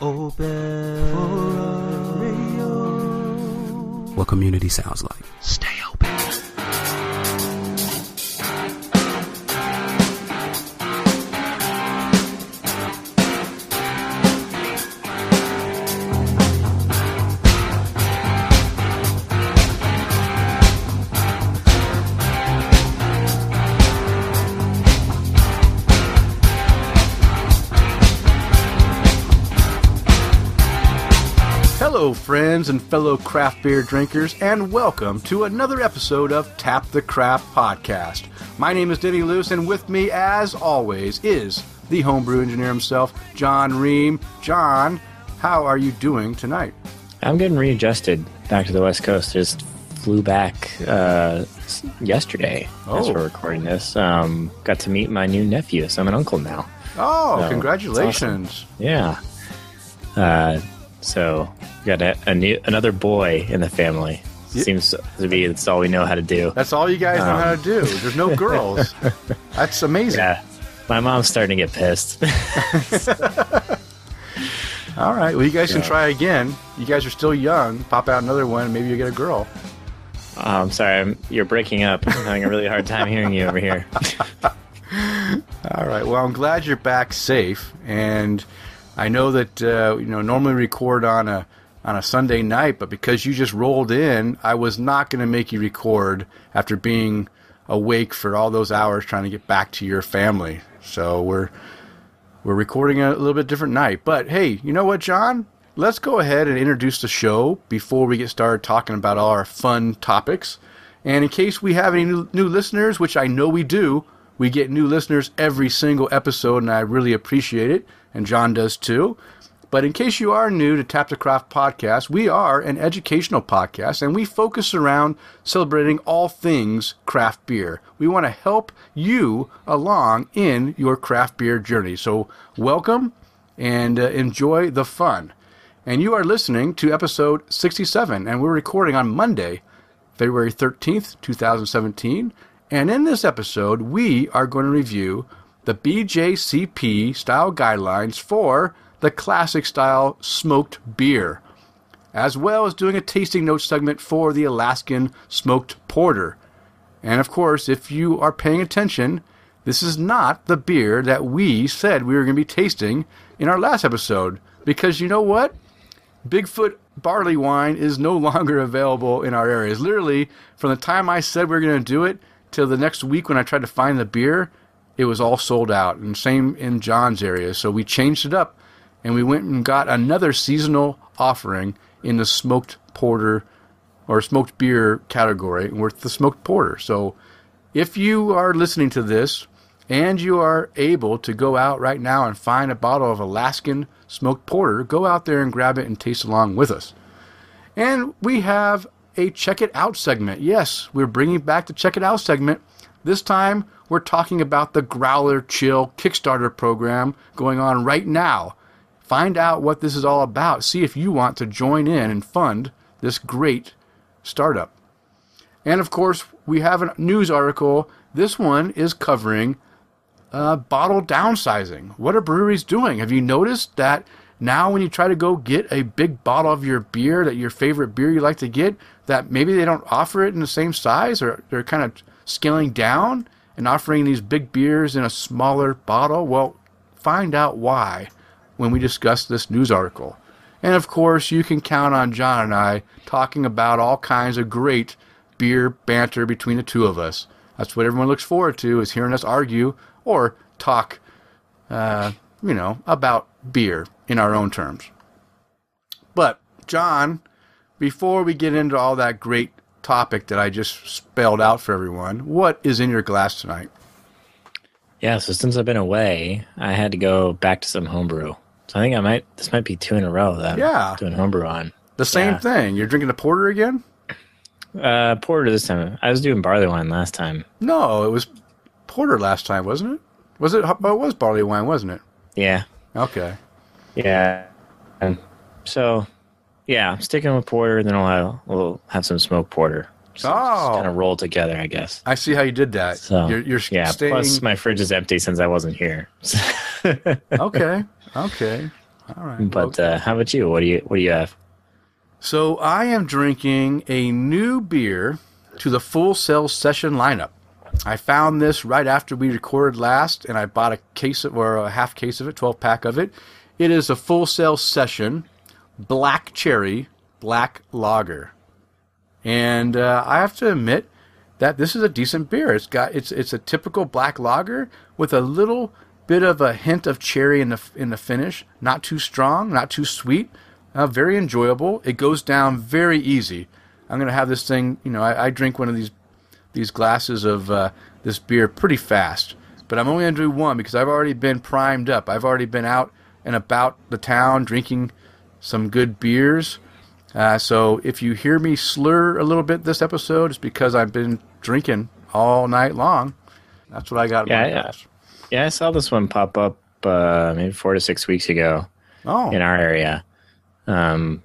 Open for radio. What community sounds like. Stay Hello, friends and fellow craft beer drinkers, and welcome to another episode of Tap the Craft Podcast. My name is Denny Luce, and with me, as always, is the homebrew engineer himself, John Ream. John, how are you doing tonight? I'm getting readjusted back to the West Coast. Just flew back uh, yesterday as Oh. we're recording this. Um, got to meet my new nephew, so I'm an uncle now. Oh, No, congratulations! Yeah. Uh, so we got a, a new another boy in the family. Ye- Seems to be that's all we know how to do. That's all you guys know Um. how to do. There's no girls. That's amazing. Yeah. My mom's starting to get pissed. All right. Well, you guys can try again. You guys are still young. Pop out another one. Maybe you get a girl. oh, I'm sorry, I'm, you're breaking up. I'm having a really hard time hearing you over here. All right. Well, I'm glad you're back safe, and I know that uh, you know normally record on a on a Sunday night, but because you just rolled in, I was not going to make you record after being awake for all those hours trying to get back to your family. So we're we're recording a little bit different night. But hey, you know what, John? Let's go ahead and introduce the show before we get started talking about all our fun topics. And in case we have any new, new listeners, which I know we do, we get new listeners every single episode, and I really appreciate it. And John does too. But in case you are new to Tap the Craft podcast, we are an educational podcast and we focus around celebrating all things craft beer. We want to help you along in your craft beer journey. So, welcome and uh, enjoy the fun. And you are listening to episode 67, and we're recording on Monday, February 13th, 2017. And in this episode, we are going to review the BJCP style guidelines for the classic style smoked beer, as well as doing a tasting note segment for the Alaskan smoked porter. And of course, if you are paying attention, this is not the beer that we said we were going to be tasting in our last episode. Because you know what? Bigfoot barley wine is no longer available in our areas. Literally, from the time I said we were going to do it till the next week when I tried to find the beer, it was all sold out. And same in John's area. So we changed it up and we went and got another seasonal offering in the smoked porter or smoked beer category with the smoked porter. So if you are listening to this and you are able to go out right now and find a bottle of Alaskan smoked porter, go out there and grab it and taste along with us. And we have a check it out segment. Yes, we're bringing back the check it out segment. This time we're talking about the Growler Chill Kickstarter program going on right now. Find out what this is all about. See if you want to join in and fund this great startup. And of course, we have a news article. This one is covering uh, bottle downsizing. What are breweries doing? Have you noticed that now when you try to go get a big bottle of your beer, that your favorite beer you like to get, that maybe they don't offer it in the same size or they're kind of scaling down and offering these big beers in a smaller bottle? Well, find out why when we discuss this news article. And of course, you can count on John and I talking about all kinds of great beer banter between the two of us. That's what everyone looks forward to is hearing us argue or talk, uh, you know, about beer in our own terms. But John, before we get into all that great topic that I just spelled out for everyone, what is in your glass tonight? Yeah, so since I've been away, I had to go back to some homebrew. So I think I might this might be two in a row that I'm Yeah. doing homebrew on. The same Yeah. thing. You're drinking the porter again? Uh porter this time. I was doing barley wine last time. No, it was porter last time, wasn't it? Was it? Oh, it was barley wine, wasn't it? Yeah. Okay. Yeah. And so yeah, I'm sticking with porter, and then I'll have we'll have some smoked porter. So Oh. kind of roll together, I guess. I see how you did that. So you're, you're yeah. staying. Plus, my fridge is empty since I wasn't here. okay. Okay. All right. But uh, how about you? What do you What do you have? So I am drinking a new beer to the Full Sail Session lineup. I found this right after we recorded last, and I bought a case of, or a half case of it, 12 pack of it. It is a Full Sail Session Black Cherry Black Lager, and uh, I have to admit that this is a decent beer. It's got it's it's a typical black lager with a little bit of a hint of cherry in the in the finish. Not too strong, not too sweet. Uh, very enjoyable. It goes down very easy. I'm gonna have this thing. You know, I, I drink one of these these glasses of uh, this beer pretty fast, but I'm only gonna do one because I've already been primed up. I've already been out and about the town drinking some good beers. Uh, so if you hear me slur a little bit this episode, it's because I've been drinking all night long. That's what I got. Yeah, yeah. Yeah, I saw this one pop up uh, maybe four to six weeks ago Oh, in our area, um,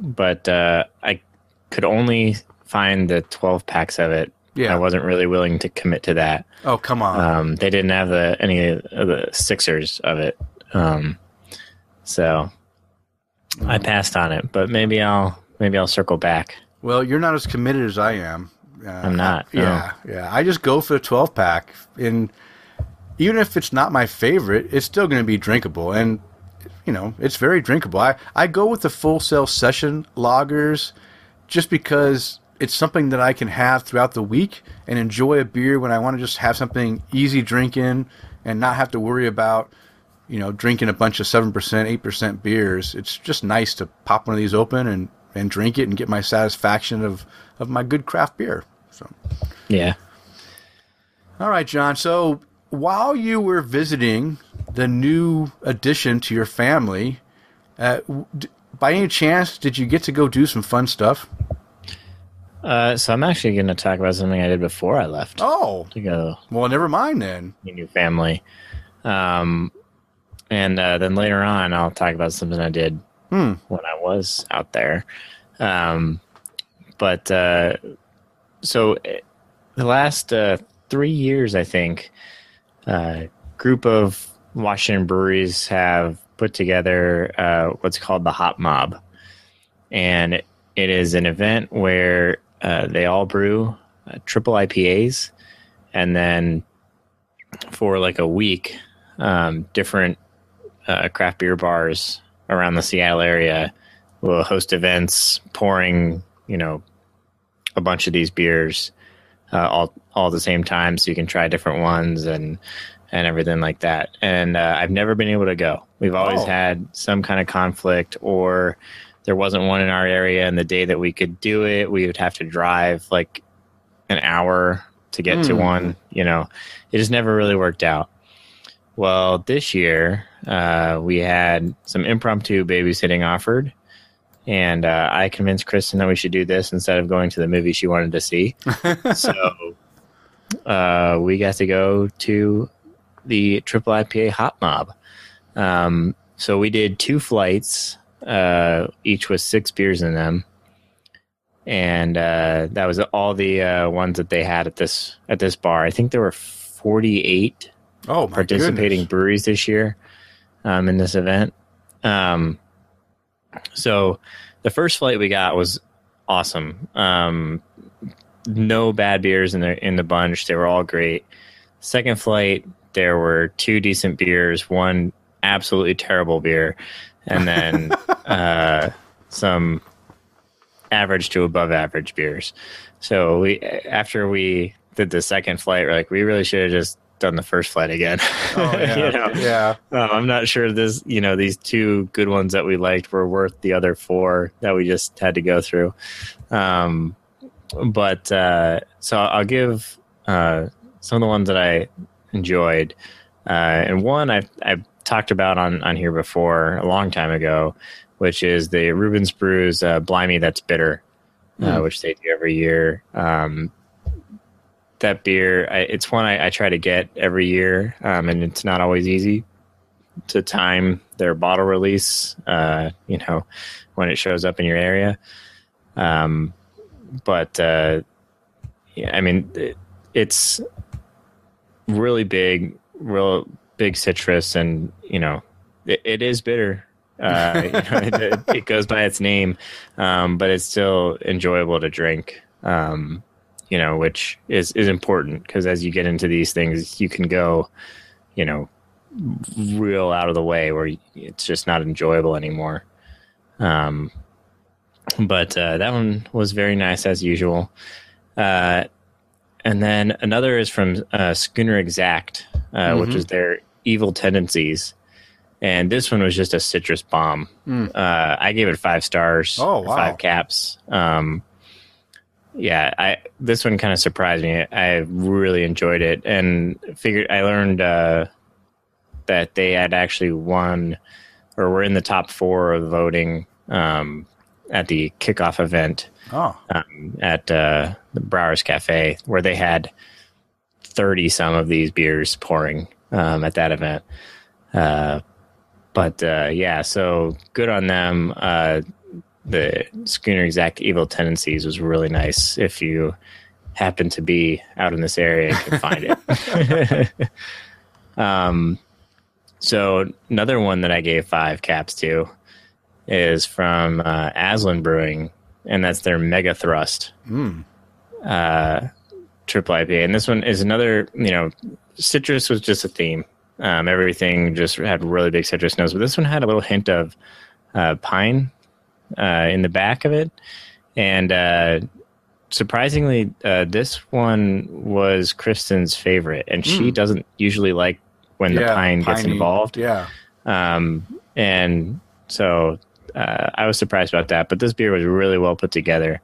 but uh, I could only find the twelve packs of it. Yeah. I wasn't really willing to commit to that. oh, come on. Um, they didn't have the any of the sixers of it, um, so I passed on it. But maybe I'll maybe I'll circle back. Well, you're not as committed as I am. Uh, I'm not, no. Yeah, yeah. I just go for the 12 pack, and even if it's not my favorite, it's still going to be drinkable, and you know, it's very drinkable. I I go with the full sail session lagers, just because it's something that I can have throughout the week and enjoy a beer when I want to just have something easy drinking and not have to worry about you know, drinking a bunch of seven percent, eight percent beers, it's just nice to pop one of these open and, and drink it and get my satisfaction of, of my good craft beer. So, Yeah. all right, John. So while you were visiting the new addition to your family, uh, d- by any chance, did you get to go do some fun stuff? Uh, so I'm actually going to talk about something I did before I left Oh, to go well, never mind then. new family. Um, and uh, then later on, I'll talk about something I did Hmm. when I was out there. Um, but uh, so eh, the last uh, three years, I think, uh, group of Washington breweries have put together uh, what's called the Hop Mob, and it is an event where uh, they all brew uh, triple IPAs, and then for like a week, um, different uh, craft beer bars around the Seattle area will host events pouring, you know, a bunch of these beers uh, all all at the same time, so you can try different ones and and everything like that. And uh, I've never been able to go. We've always Oh. had some kind of conflict, or there wasn't one in our area, and the day that we could do it, we would have to drive like an hour to get to Hmm. one. You know, it just never really worked out. Well, this year uh, we had some impromptu babysitting offered, and uh, I convinced Kristen that we should do this instead of going to the movie she wanted to see. so uh, we got to go to the Triple IPA Hop Mob. Um, so we did two flights, uh, each with six beers in them, and uh, that was all the uh, ones that they had at this at this bar. I think there were forty eight Oh, participating goodness. breweries this year um, in this event. Um, so the first flight we got was awesome. Um, no bad beers in the in the bunch. They were all great. Second flight, there were two decent beers, one absolutely terrible beer, and then uh, some average to above average beers. So we after we did the second flight, we're like, we really should have just done the first flight again. Oh, yeah. You know? yeah. Um, I'm not sure this, you know, these two good ones that we liked were worth the other four that we just had to go through. Um, but uh, so I'll give uh, some of the ones that I enjoyed, uh, and one I I talked about on on here before a long time ago, which is the Reuben's Brews uh, Blimey That's Bitter, uh, Mm. which they do every year. Um, that beer, I, it's one I, I try to get every year, um, and it's not always easy to time their bottle release. Uh, you know, when it shows up in your area. Um, but uh, yeah, I mean, it, it's really big, real big citrus, and you know, it, it is bitter. Uh, you know, it, it goes by its name, um, but it's still enjoyable to drink. Um, you know, which is is important because as you get into these things, you can go, you know, real out of the way where it's just not enjoyable anymore. Um, but uh, that one was very nice as usual. Uh, and then another is from uh, Schooner Exact, uh, which is their Evil Tendencies. And this one was just a citrus bomb. Uh, I gave it five stars. Oh, wow. Five caps. Um, yeah, I this one kind of surprised me. I really enjoyed it, and figured I learned uh, that they had actually won or were in the top four of voting um, at the kickoff event Oh, um, at uh, the Brouwer's Cafe, where they had thirty some of these beers pouring um, at that event. Uh, but uh, yeah, so good on them. The Schooner Exact Evil Tendencies was really nice. If you happen to be out in this area, you can find it. um, so another one that I gave five caps to is from uh, Aslan Brewing, and that's their Mega Thrust uh, triple IPA. And this one is another, you know, citrus was just a theme. Um, everything just had really big citrus notes, but this one had a little hint of uh, pine uh, in the back of it. And uh, surprisingly, uh, this one was Kristen's favorite, and she doesn't usually like when the pine gets piney. involved. Yeah, Um, and so uh, I was surprised about that. But this beer was really well put together.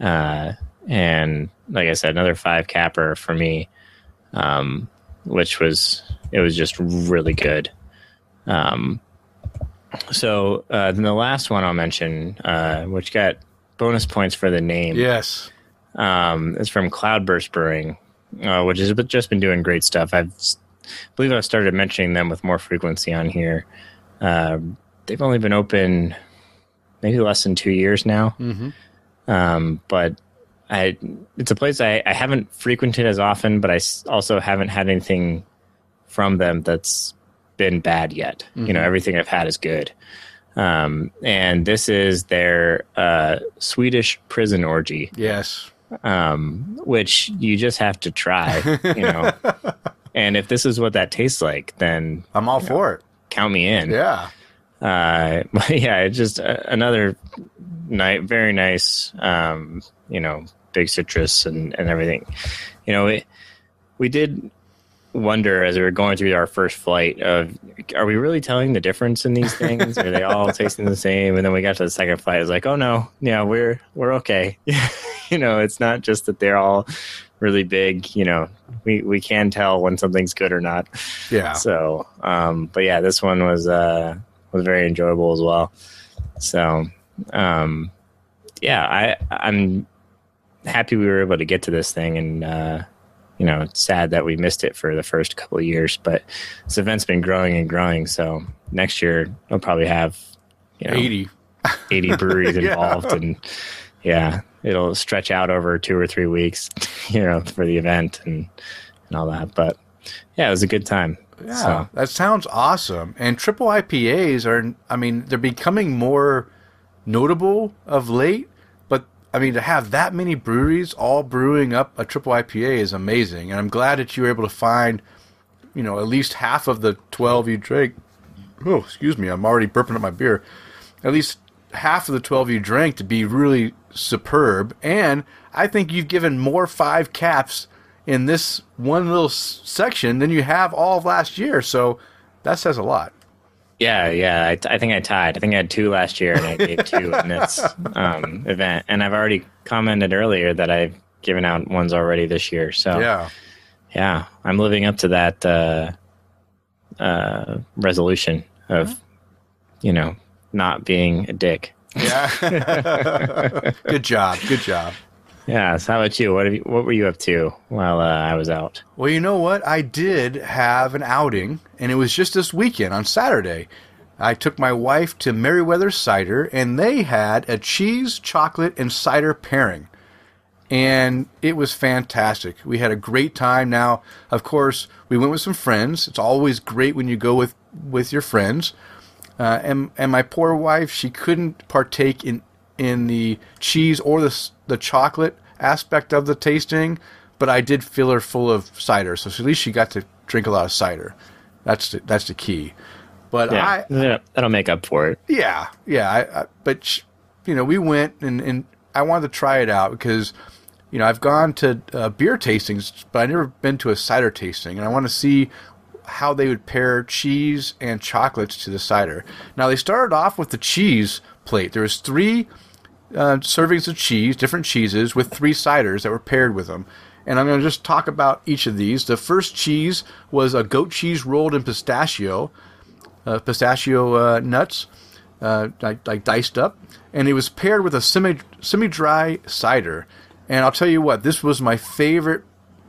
Uh, and like I said, another five capper for me, um, which was it was just really good. Um, so uh, then the last one I'll mention, uh, which got bonus points for the name, yes. um, is from Cloudburst Brewing, uh, which has been- just been doing great stuff. I've s- believe I've started mentioning them with more frequency on here. Um, they've only been open maybe less than two years now, Mm-hmm. um, but I it's a place I, I haven't frequented as often, but I s- also haven't had anything from them that's been bad yet. You know, everything I've had is good. Um, and this is their uh, Swedish prison orgy Yes. um, which you just have to try, you know. and if this is what that tastes like, then I'm all for it. count me in. Yeah. Uh, yeah, it's just uh, another night, very nice, um, you know, big citrus and, and everything. You know, it, we did wonder as we were going through our first flight of are we really telling the difference in these things? Are they all tasting the same? And then we got to the second flight it's like oh no. Yeah we're we're okay. You know it's not just that they're all really big you know we we can tell when something's good or not. Yeah. so um but yeah this one was uh was very enjoyable as well. So um yeah i i'm happy we were able to get to this thing and uh you know it's sad that we missed it for the first couple of years but this event's been growing and growing so next year we'll probably have you know 80. 80 breweries Yeah. involved and yeah it'll stretch out over two or three weeks you know for the event and and all that but yeah it was a good time Yeah, so that sounds awesome. And triple IPAs are, I mean, they're becoming more notable of late. I mean, to have that many breweries all brewing up a triple IPA is amazing. And I'm glad that you were able to find, you know, at least half of the 12 you drank. Oh, excuse me, I'm already burping up my beer. At least half of the 12 you drank to be really superb. And I think you've given more five caps in this one little section than you have all of last year. So that says a lot. Yeah yeah I, I think i tied i think i had two last year and i gave two in this um, event and i've already commented earlier that i've given out ones already this year so Yeah. yeah i'm living up to that uh, uh, resolution of you know not being a dick Yeah. good job. Good job. Yeah so how about you what you, what were you up to while uh, i was out Well, you know what? I did have an outing, and it was just this weekend on Saturday. I took my wife to Meriwether Cider, and they had a cheese, chocolate, and cider pairing. And it was fantastic. We had a great time. Now, of course, we went with some friends. It's always great when you go with, with your friends. uh, and and my poor wife, she couldn't partake in in the cheese or the the chocolate aspect of the tasting, but I did fill her full of cider, so at least she got to drink a lot of cider. That's the, that's the key. But Yeah, I, yeah, that'll make up for it. yeah, yeah. I, I, but sh- you know, we went and, and I wanted to try it out because you know I've gone to uh, beer tastings, but I've never been to a cider tasting, and I want to see how they would pair cheese and chocolates to the cider. Now they started off with the cheese plate. There was three uh, servings of cheese, different cheeses, with three ciders that were paired with them. And I'm going to just talk about each of these. The first cheese was a goat cheese rolled in pistachio, uh, pistachio uh, nuts, uh, like, like diced up, and it was paired with a semi semi dry cider. And I'll tell you what, this was my favorite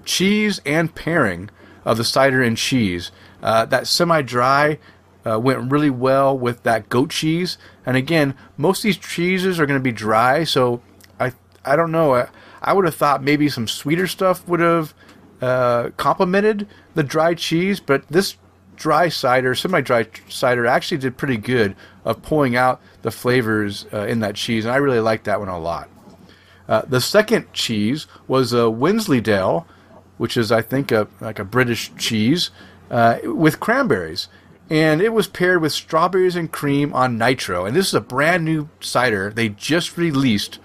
cheese and pairing of the cider and cheese. Uh, that semi dry uh, went really well with that goat cheese. And again, most of these cheeses are going to be dry, so I I don't know. I, I would have thought maybe some sweeter stuff would have uh, complemented the dry cheese, but this dry cider, semi-dry cider, actually did pretty good of pulling out the flavors uh, in that cheese, and I really liked that one a lot. Uh, the second cheese was a Wensleydale, which is I think a like a British cheese uh, with cranberries, and it was paired with strawberries and cream on nitro. And this is a brand new cider they just released.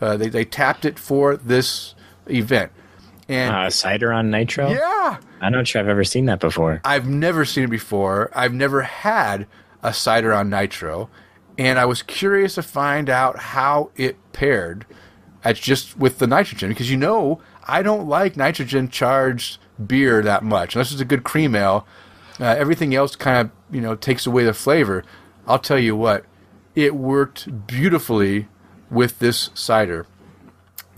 Uh, they they tapped it for this event, and Uh, cider on nitro. yeah, I'm not sure I've ever seen that before. I've never seen it before. I've never had a cider on nitro, and I was curious to find out how it paired just with the nitrogen because you know I don't like nitrogen charged beer that much unless it's a good cream ale. Uh, everything else kind of you know takes away the flavor. I'll tell you what, it worked beautifully with this cider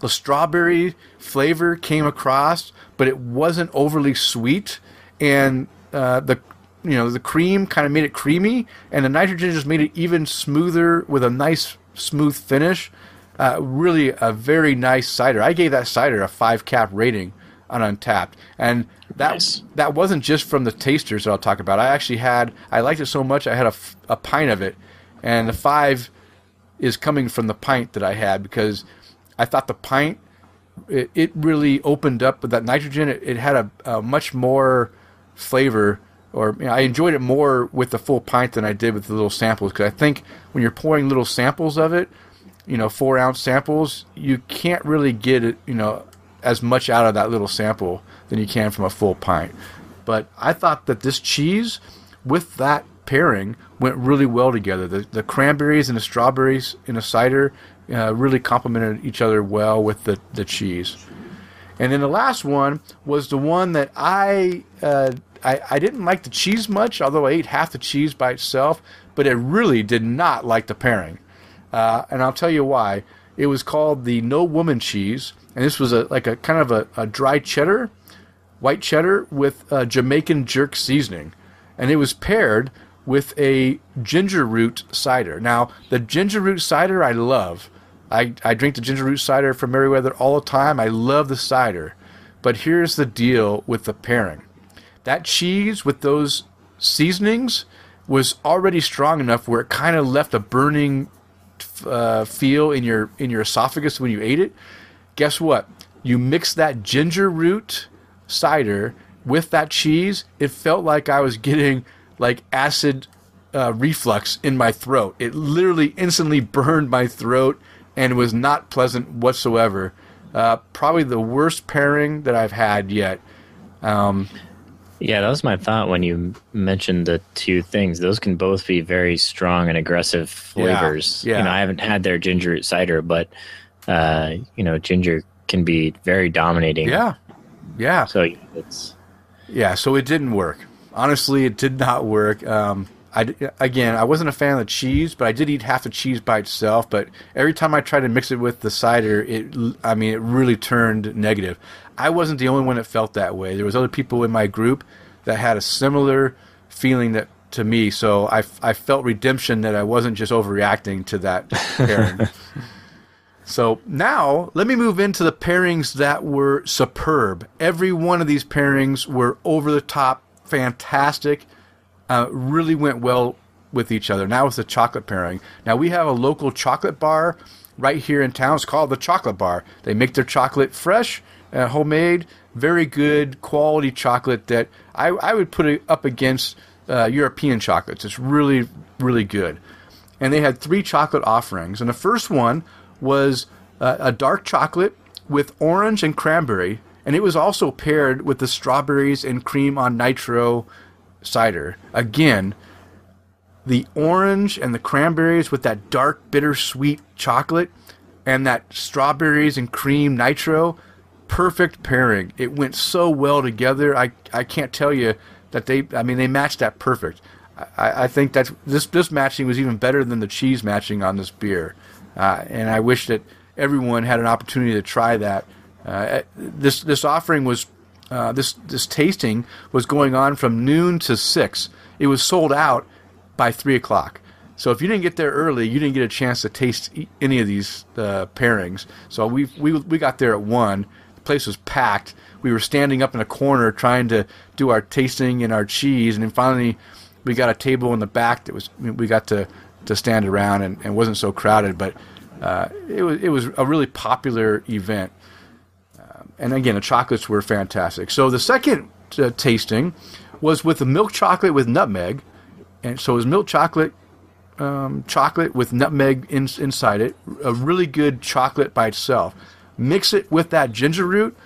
the strawberry flavor came across, but it wasn't overly sweet, and uh, the you know the cream kind of made it creamy, and the nitrogen just made it even smoother with a nice smooth finish. Uh, really, a very nice cider. I gave that cider a five cap rating on Untappd, and that Nice. that wasn't just from the tasters that I'll talk about. I actually had I liked it so much I had a, f- a pint of it, and the five is coming from the pint that I had because I thought the pint it, it really opened up with that nitrogen. It, it had a, a much more flavor, or you know, I enjoyed it more with the full pint than I did with the little samples. Because I think when you're pouring little samples of it, you know, four ounce samples, you can't really get it, you know, as much out of that little sample than you can from a full pint. But I thought that this cheese with that pairing went really well together. The, the cranberries and the strawberries in a cider uh, really complemented each other well with the, the cheese. And then the last one was the one that I, uh, I I didn't like the cheese much, although I ate half the cheese by itself. But I really did not like the pairing, uh, and I'll tell you why. It was called the No Woman cheese, and this was a like a kind of a, a dry cheddar, white cheddar with uh, Jamaican jerk seasoning, and it was paired with a ginger root cider. Now the ginger root cider I love. I, I drink the ginger root cider from Meriwether all the time. I love the cider. But here's the deal with the pairing. That cheese with those seasonings was already strong enough where it kind of left a burning uh, feel in your in your esophagus when you ate it. Guess what? You mix that ginger root cider with that cheese. It felt like I was getting like acid uh, reflux in my throat. It literally instantly burned my throat and was not pleasant whatsoever. Uh, probably the worst pairing that I've had yet. Um, Yeah, that was my thought when you mentioned the two things. Those can both be very strong and aggressive flavors. yeah. You know, I haven't had their ginger root cider, but uh, you know, ginger can be very dominating. yeah, yeah. So it's Yeah, so it didn't work. Honestly, it did not work. Um, I again, I wasn't a fan of the cheese, but I did eat half the cheese by itself. But every time I tried to mix it with the cider, it, I mean, it really turned negative. I wasn't the only one that felt that way. There was other people in my group that had a similar feeling that to me. So I, I felt redemption that I wasn't just overreacting to that pairing. So now let me move into the pairings that were superb. Every one of these pairings were over the top, fantastic. Uh, really went well with each other. Now it's the chocolate pairing. Now we have a local chocolate bar right here in town. It's called the Chocolate Bar. They make their chocolate fresh, uh, homemade, very good quality chocolate that I, I would put it up against uh, European chocolates. It's really, really good. And they had three chocolate offerings. And the first one was uh, a dark chocolate with orange and cranberry. And it was also paired with the strawberries and cream on nitro cider. Again, the orange and the cranberries with that dark bittersweet chocolate and that strawberries and cream nitro perfect pairing it went so well together i i can't tell you that they i mean they matched that perfect i i think that's this this matching was even better than the cheese matching on this beer uh, and i wish that everyone had an opportunity to try that uh, this this offering was uh, this this tasting was going on from noon to six it was sold out by three o'clock. So if you didn't get there early, you didn't get a chance to taste any of these uh, pairings. So we we we got there at one. The place was packed. We were standing up in a corner trying to do our tasting and our cheese, and then finally we got a table in the back that was we got to to stand around and, and wasn't so crowded. But uh, it was it was a really popular event. Um, and again, the chocolates were fantastic. So the second uh, tasting was with the milk chocolate with nutmeg and so it was milk chocolate, um, chocolate with nutmeg in, inside it. A really good chocolate by itself. Mix it with that ginger root,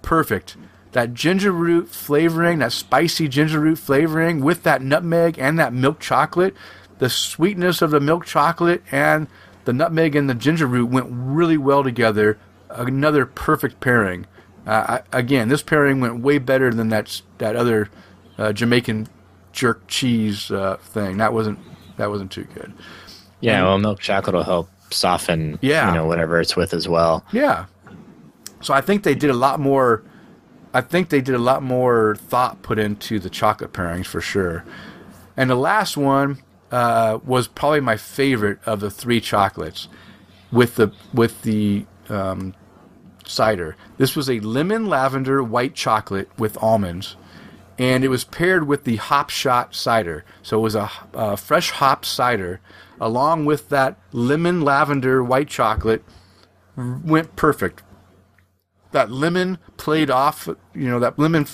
perfect. That ginger root flavoring, that spicy ginger root flavoring with that nutmeg and that milk chocolate, the sweetness of the milk chocolate and the nutmeg and the ginger root went really well together. Another perfect pairing. Uh, I, again, this pairing went way better than that that other uh, Jamaican jerk cheese uh, thing. That wasn't that wasn't too good. Yeah, and, well, milk chocolate will help soften, yeah. you know, whatever it's with as well. Yeah. So I think they did a lot more. I think they did a lot more thought put into the chocolate pairings for sure. And the last one uh, was probably my favorite of the three chocolates, with the with the um, cider. This was a lemon lavender white chocolate with almonds and it was paired with the hop shot cider. So it was a, a fresh hop cider along with that lemon lavender white chocolate went perfect. That lemon played off, you know, that lemon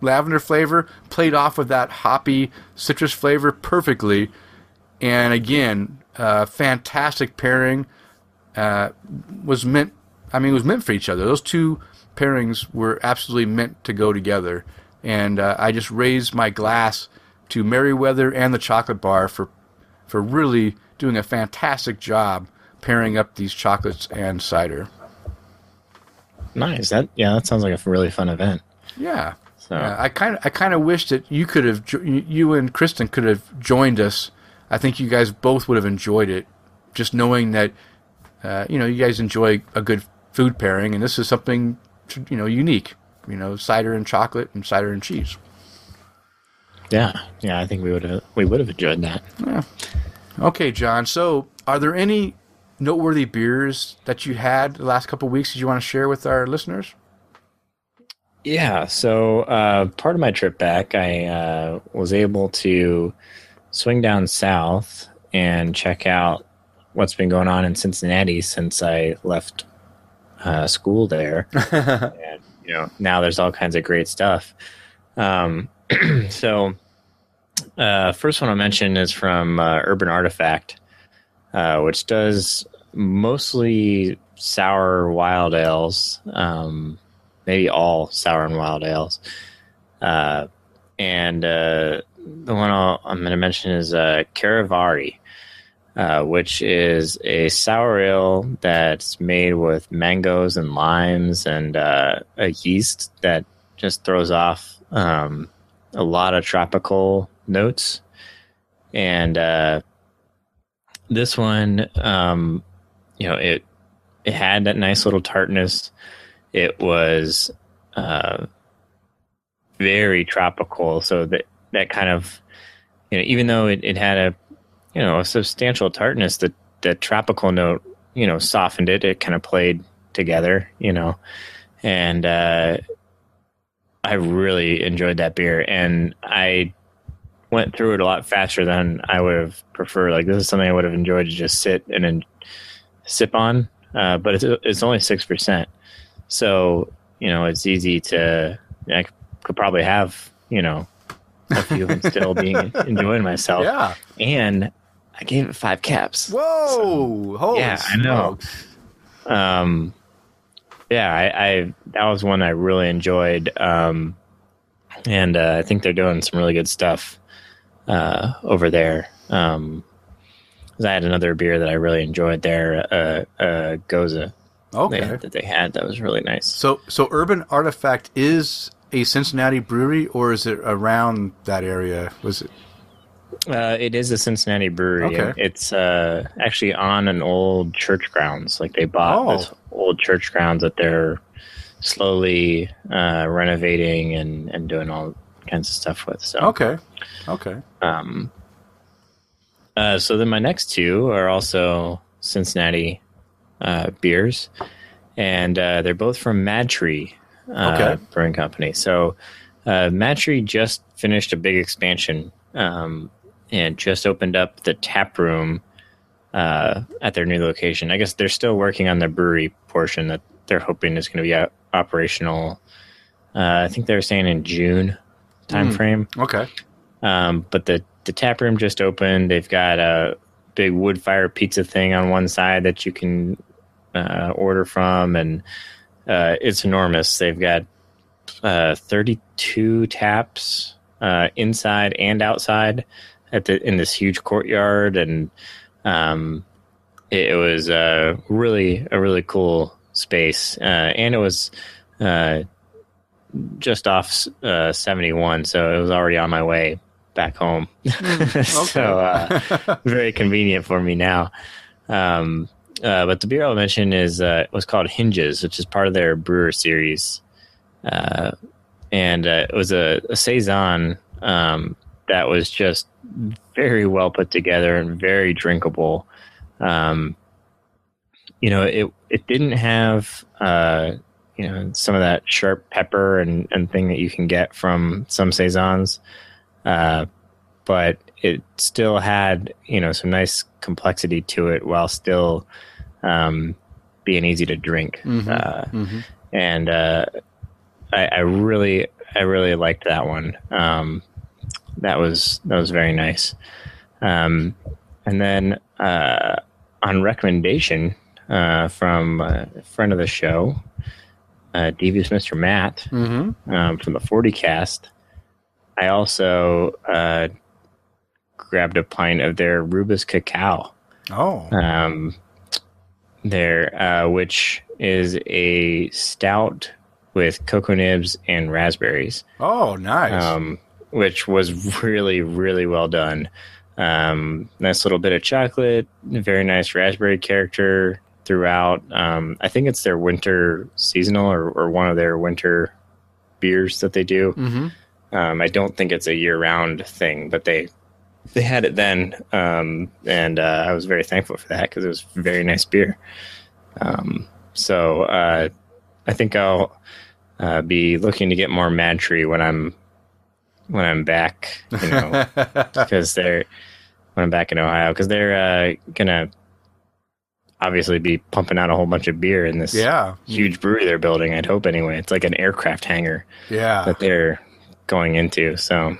lavender flavor played off with that hoppy citrus flavor perfectly. And again, uh, fantastic pairing. Uh, was meant, I mean, it was meant for each other. Those two pairings were absolutely meant to go together and uh, I just raised my glass to Meriwether and the Chocolate Bar for for really doing a fantastic job pairing up these chocolates and cider. Nice. That yeah, that sounds like a really fun event. Yeah. So uh, I kind of I kind of wish that you could have you and Kristen could have joined us. I think you guys both would have enjoyed it, just knowing that uh, you know you guys enjoy a good food pairing, and this is something you know unique you know, cider and chocolate and cider and cheese. Yeah, yeah, I think we would have we would have enjoyed that. Yeah. Okay, John. So, are there any noteworthy beers that you had the last couple weeks that you want to share with our listeners? Yeah. So, uh, part of my trip back, I uh, was able to swing down south and check out what's been going on in Cincinnati since I left uh, school there. and you know now there's all kinds of great stuff. Um, so uh, first one I'll mention is from uh, Urban Artifact, uh, which does mostly sour wild ales, um, maybe all sour and wild ales. Uh, and uh, the one i am going to mention is uh, Caravari uh, which is a sour ale that's made with mangoes and limes and uh, a yeast that just throws off um, a lot of tropical notes. And uh, this one, um, you know, it it had that nice little tartness. It was uh, very tropical, so that that kind of you know, even though it, it had a you know a substantial tartness. that the tropical note you know softened it. It kind of played together, you know, and uh, I really enjoyed that beer. And I went through it a lot faster than I would have preferred. Like this is something I would have enjoyed to just sit and then sip on, uh, but it's it's only six percent, so you know it's easy to. I could probably have you know a few and still being enjoying myself. Yeah. and I gave it five caps. Whoa! Holy Yeah, I know. Um, yeah, I, I that was one I really enjoyed, um, and uh, I think they're doing some really good stuff uh, over there. Um, 'cause I had another beer that I really enjoyed there, uh, uh, Gose. Okay. they- that they had that was really nice. So, so Urban Artifact is a Cincinnati brewery, or is it around that area? Was it? Uh, it is a Cincinnati brewery. Okay. It's uh, actually on an old church grounds. Like they bought Oh. this old church grounds that they're slowly uh, renovating and, and doing all kinds of stuff with. So Okay. Okay. Um, uh, so then my next two are also Cincinnati uh, beers, and uh, they're both from Mad Tree Okay. Brewing Company. So uh, Mad Tree just finished a big expansion um, and just opened up the tap room uh, at their new location. I guess they're still working on the brewery portion that they're hoping is going to be o- operational. Uh, I think they were saying in June timeframe. Okay. Um, but the the tap room just opened. They've got a big wood fire pizza thing on one side that you can uh, order from, and uh, it's enormous. They've got uh, 32 taps uh, inside and outside at the in this huge courtyard, and um, it, it was uh, really a really cool space, uh, and it was. Uh, just off uh, 71, so it was already on my way back home. so uh, very convenient for me now. Um, uh, but the beer I'll mention is uh, was called Hinges, which is part of their brewer series, uh, and uh, it was a, a saison um, that was just very well put together and very drinkable. Um, you know, it it didn't have uh, you know some of that sharp pepper and, and thing that you can get from some saisons, uh, but it still had you know some nice complexity to it while still um, being easy to drink. Mhm. Uh, hmm and uh, I, I really, I really liked that one. Um, that was that was very nice. Um, and then uh, on recommendation uh, from a friend of the show, uh, Devious Mr. Matt hmm um, from the Forty Cast, I also uh, grabbed a pint of their Rubus Cacao Oh. um, there, uh, which is a stout with cocoa nibs and raspberries, Oh, nice. um, which was really, really well done. Um, nice little bit of chocolate, very nice raspberry character throughout. Um, I think it's their winter seasonal or, or one of their winter beers that they do. hmm Um, I don't think it's a year-round thing, but they they had it then, um, and uh, I was very thankful for that because it was very nice beer. Um, so uh, I think I'll uh, be looking to get more Mad Tree when I'm when I'm back, you know, because they're when I'm back in Ohio because they're uh, gonna obviously be pumping out a whole bunch of beer in this yeah. huge brewery they're building. I'd hope anyway. It's like an aircraft hangar Yeah. that they're going into. So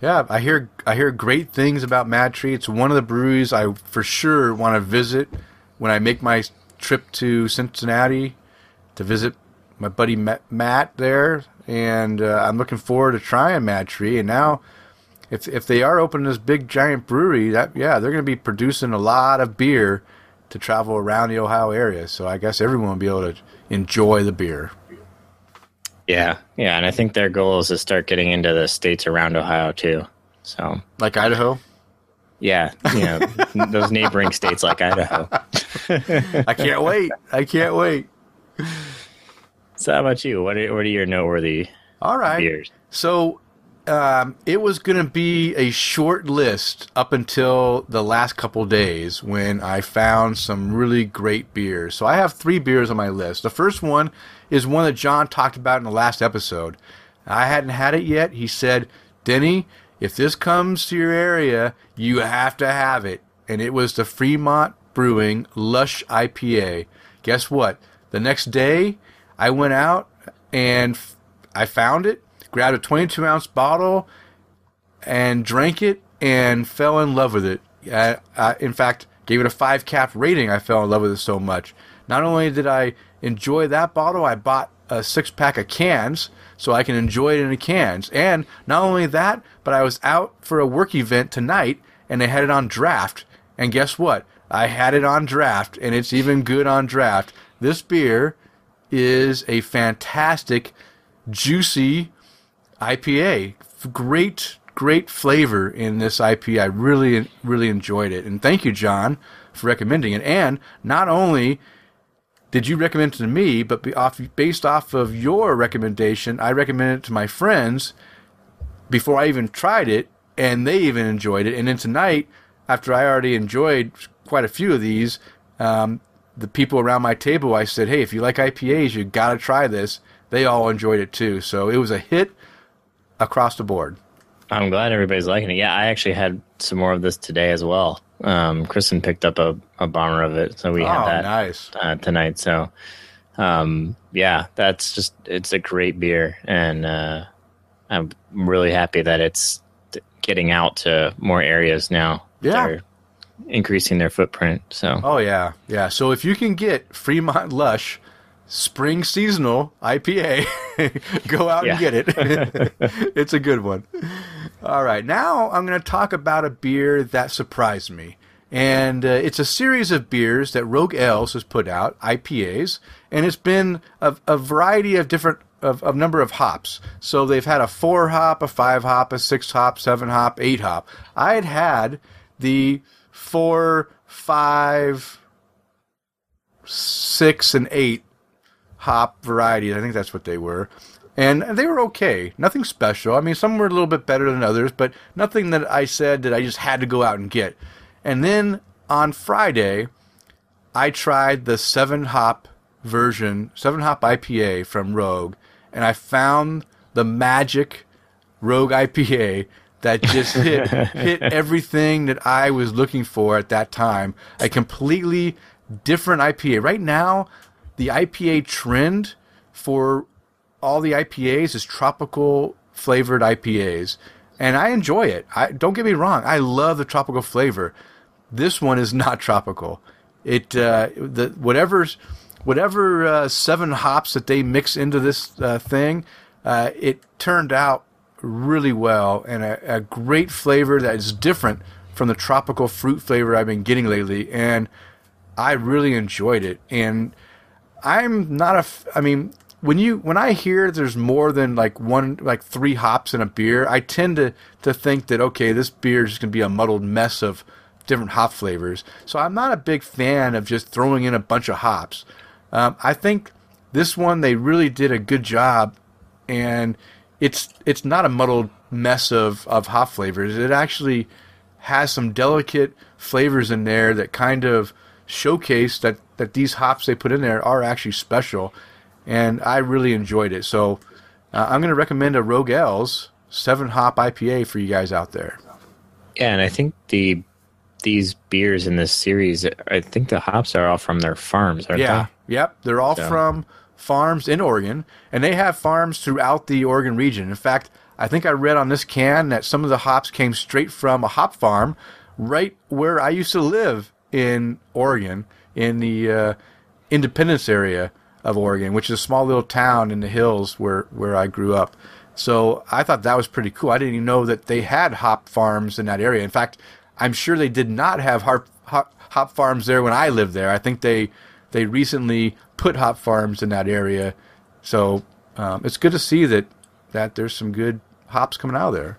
Yeah, I hear I hear great things about Mad Tree. It's one of the breweries I for sure want to visit when I make my trip to Cincinnati to visit my buddy Matt there, and uh, I'm looking forward to trying Mad Tree. And now, if if they are opening this big giant brewery, that yeah, they're going to be producing a lot of beer to travel around the Ohio area. So I guess everyone will be able to enjoy the beer. Yeah, yeah, and I think their goal is to start getting into the states around Ohio too. So Like Idaho, yeah, you know those neighboring states like Idaho. I can't wait. I can't wait. So how about you? What are what are your noteworthy All right. beers? So um, it was going to be a short list up until the last couple days when I found some really great beers. So I have three beers on my list. The first one is one that John talked about in the last episode. I hadn't had it yet. He said, Denny, if this comes to your area, you have to have it. And it was the Fremont Brewing Lush IPA. Guess what? The next day, I went out and f- I found it, grabbed a 22 ounce bottle, and drank it and fell in love with it. I, I, in fact, gave it a five cap rating. I fell in love with it so much. Not only did I enjoy that bottle, I bought a six pack of cans so I can enjoy it in the cans. And not only that, but I was out for a work event tonight and they had it on draft. And guess what? I had it on draft and it's even good on draft. This beer is a fantastic, juicy IPA. Great, great flavor in this IPA. I really, really enjoyed it. And thank you, John, for recommending it. And not only did you recommend it to me, but off, based off of your recommendation, I recommended it to my friends before I even tried it, and they even enjoyed it. And then tonight, after I already enjoyed quite a few of these, um, the people around my table, I said, "Hey, if you like IPAs, you got to try this." They all enjoyed it too, so it was a hit across the board. I'm glad everybody's liking it. Yeah, I actually had some more of this today as well. Um, Kristen picked up a, a bomber of it, so we had oh, that nice! uh, tonight. So, um, yeah, that's just it's a great beer, and uh, I'm really happy that it's getting out to more areas now. Yeah. They're increasing their footprint. So, Oh yeah, yeah. So if you can get Fremont Lush Spring Seasonal IPA, go out and get it. it's a good one. All right, now I'm going to talk about a beer that surprised me. And uh, it's a series of beers that Rogue Ales has put out, IPAs, and it's been a, a variety of different of, of number of hops. So they've had a four hop, a five hop, a six hop, seven hop, eight hop. I had had the four, five, six, and eight hop varieties. I think that's what they were. And they were okay. Nothing special. I mean, some were a little bit better than others, but nothing that I said that I just had to go out and get. And then on Friday, I tried the seven hop version, seven hop IPA from Rogue, and I found the magic Rogue IPA that just hit hit everything that I was looking for at that time. A completely different IPA. Right now, the IPA trend for all the IPAs is tropical flavored IPAs, and I enjoy it. I don't get me wrong, I love the tropical flavor. This one is not tropical. It uh, the whatever's whatever uh, seven hops that they mix into this uh, thing, uh, it turned out really well and a, a great flavor that is different from the tropical fruit flavor I've been getting lately, and I really enjoyed it. And I'm not a. F- I mean, when you when I hear there's more than like one like three hops in a beer, I tend to to think that okay, this beer is going to be a muddled mess of different hop flavors. So I'm not a big fan of just throwing in a bunch of hops. Um, I think this one they really did a good job, and it's it's not a muddled mess of of hop flavors. It actually has some delicate flavors in there that kind of showcase that that these hops they put in there are actually special, and I really enjoyed it. So uh, I'm going to recommend a Rogue Ales seven hop IPA for you guys out there. yeah, and I think the these beers in this series, I think the hops are all from their farms, aren't Yeah, yep, they're all So- from farms in Oregon, and they have farms throughout the Oregon region. In fact, I think I read on this can that some of the hops came straight from a hop farm right where I used to live in Oregon, in the uh, Independence area of Oregon, which is a small little town in the hills where, where I grew up. So I thought that was pretty cool. I didn't even know that they had hop farms in that area. In fact, I'm sure they did not have hop, hop, hop farms there when I lived there. I think they they recently put hop farms in that area. So um, it's good to see that that there's some good hops coming out of there.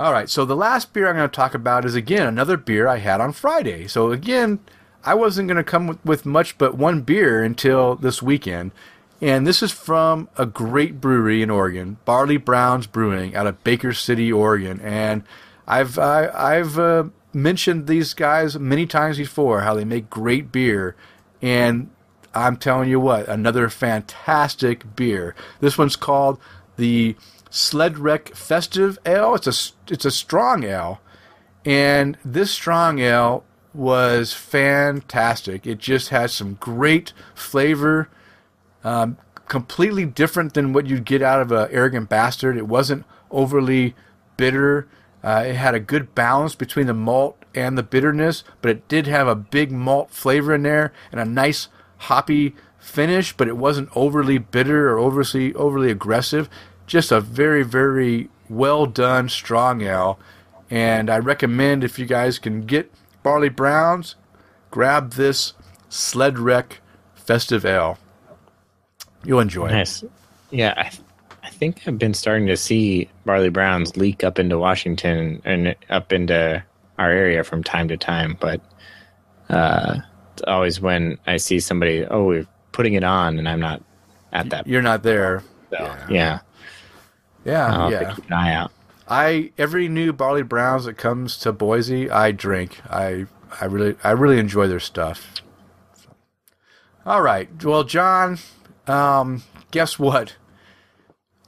All right, so the last beer I'm going to talk about is again another beer I had on Friday. So again, I wasn't going to come with, much but one beer until this weekend. And this is from a great brewery in Oregon, Barley Browns Brewing out of Baker City, Oregon. And I've I, I've uh, mentioned these guys many times before how they make great beer, and I'm telling you what, another fantastic beer. This one's called the Sled Wreck Festive Ale. It's a it's a strong ale, and this strong ale was fantastic. It just had some great flavor, um, completely different than what you'd get out of a arrogant bastard. It wasn't overly bitter. Uh, it had a good balance between the malt and the bitterness, but it did have a big malt flavor in there and a nice hoppy finish. But it wasn't overly bitter or overly overly aggressive. Just a very very well done strong ale, and I recommend if you guys can get barley browns, grab this Sled Wreck Festive Ale. You'll enjoy it. Nice. Yeah, I, th- I think I've been starting to see barley browns leak up into Washington and up into our area from time to time. But uh, it's always when I see somebody, oh, we're putting it on, and I'm not at that. You're not there. So, yeah. yeah, Yeah, I'll yeah. keep an eye out. I every new barley browns that comes to Boise, I drink. I I really I really enjoy their stuff. All right. Well, John, um, guess what?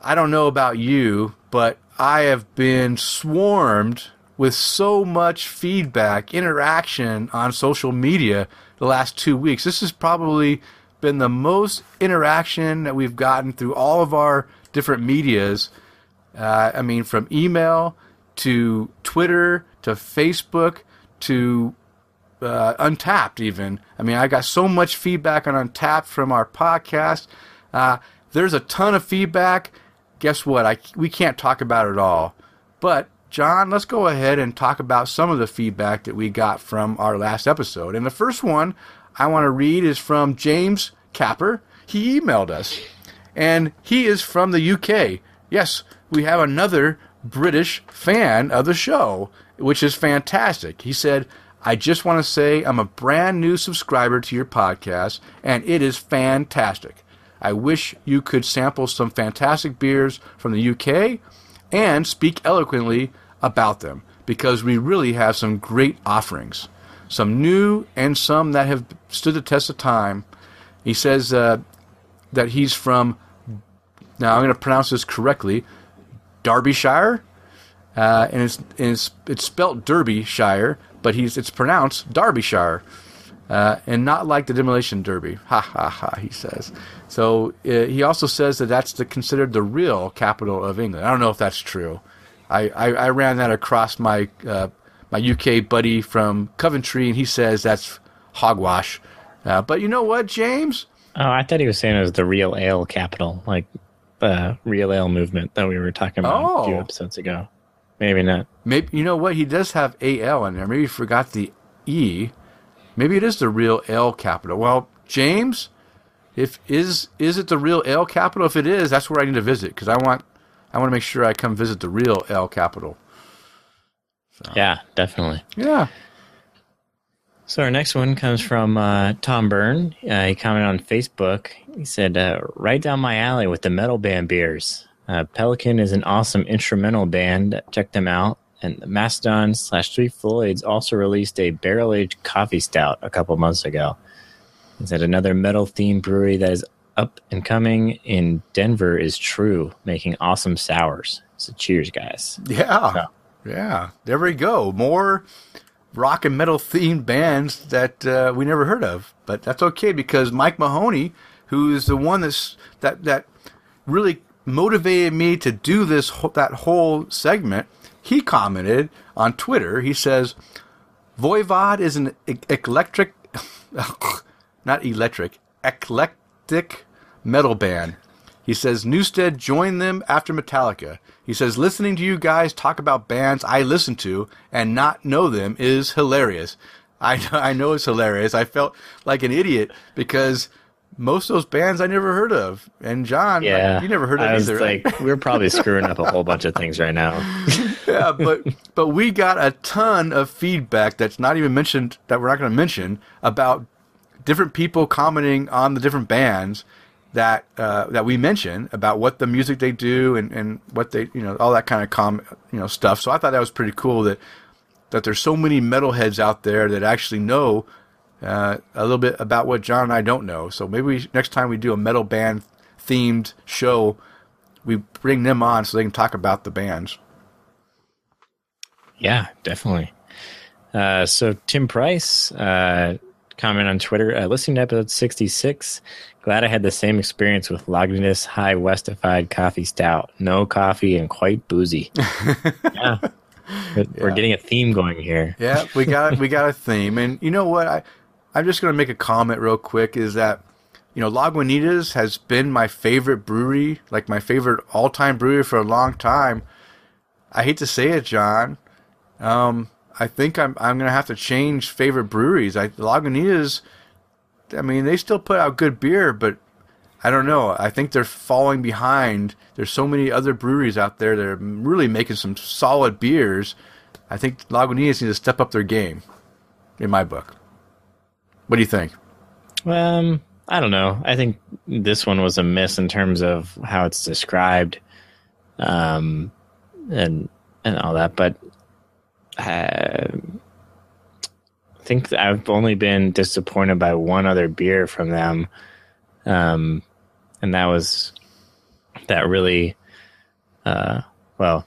I don't know about you, but I have been swarmed with so much feedback, interaction on social media the last two weeks. This has probably been the most interaction that we've gotten through all of our different medias. Uh, I mean, from email to Twitter to Facebook to uh, Untappd, even. I mean, I got so much feedback on Untappd from our podcast. Uh, there's a ton of feedback. Guess what? I, we can't talk about it all. But, John, let's go ahead and talk about some of the feedback that we got from our last episode. And the first one I want to read is from James Capper. He emailed us, and he is from the UK. Yes, we have another British fan of the show, which is fantastic. He said, I just want to say I'm a brand new subscriber to your podcast, and it is fantastic. I wish you could sample some fantastic beers from the UK and speak eloquently about them because we really have some great offerings. Some new and some that have stood the test of time. He says uh, that he's from, now I'm going to pronounce this correctly, Derbyshire. Uh, and it's, and it's it's spelt Derbyshire, but he's it's pronounced Derbyshire, uh, and not like the demolition derby. Ha ha ha! He says. So uh, he also says that that's the considered the real capital of England. I don't know if that's true. I, I, I ran that across my uh, my UK buddy from Coventry, and he says that's hogwash. Uh, but you know what, James? Oh, I thought he was saying it was the real ale capital, like the real ale movement that we were talking about a few Oh. episodes ago. Maybe not. Maybe you know what he does have AL in there. Maybe he forgot the E. Maybe it is the real L capital. Well, James, if is is it the real L capital? If it is, that's where I need to visit because I want I want to make sure I come visit the real L capital. Yeah, definitely. Yeah. So our next one comes from uh, Tom Byrne. Uh, he commented on Facebook. He said, uh, "Right down my alley with the metal band beers. Uh, Pelican is an awesome instrumental band. Check them out. And the Mastodon slash Three Floyds also released a barrel aged coffee stout a couple months ago. He said another metal themed brewery that is up and coming in Denver is TRVE, making awesome sours. So cheers, guys. Yeah. Yeah. Yeah. There we go. More rock and metal themed bands that uh, we never heard of. But that's okay because Mike Mahoney, who is the one that's that that really motivated me to do this that whole segment, he commented on Twitter. He says, "Voivod is an e- eclectic, not electric, eclectic metal band." He says Newsted joined them after Metallica. He says listening to you guys talk about bands I listen to and not know them is hilarious. I I know it's hilarious. I felt like an idiot because most of those bands I never heard of. And John, Yeah, you never heard of I was either. like, we're probably screwing up a whole bunch of things right now. yeah, but but we got a ton of feedback that's not even mentioned that we're not going to mention about different people commenting on the different bands that uh, that we mention about what the music they do and, and what they you know all that kind of com you know stuff. So I thought that was pretty cool that that there's so many metalheads out there that actually know uh, a little bit about what John and I don't know. So maybe we, next time we do a metal band themed show, we bring them on so they can talk about the bands. Yeah, definitely. Uh, so Tim Price, uh, comment on Twitter, uh, listening to episode 66. Glad I had the same experience with Lagunitas High Westified Coffee Stout. No coffee and quite boozy. yeah. We're, Yeah. getting a theme going here. Yeah, we got we got a theme, and you know what? I I'm just gonna make a comment real quick. Is that you know Lagunitas has been my favorite brewery, like my favorite all time brewery for a long time. I hate to say it, John. Um, I think I'm I'm gonna have to change favorite breweries. I Lagunitas. I mean, they still put out good beer, but I don't know. I think they're falling behind. There's so many other breweries out there that are really making some solid beers. I think Lagunitas need to step up their game, in my book. What do you think? Um, I don't know. I think this one was a miss in terms of how it's described, um, and and all that. But uh, I think I've only been disappointed by one other beer from them, um, and that was that really, uh, well,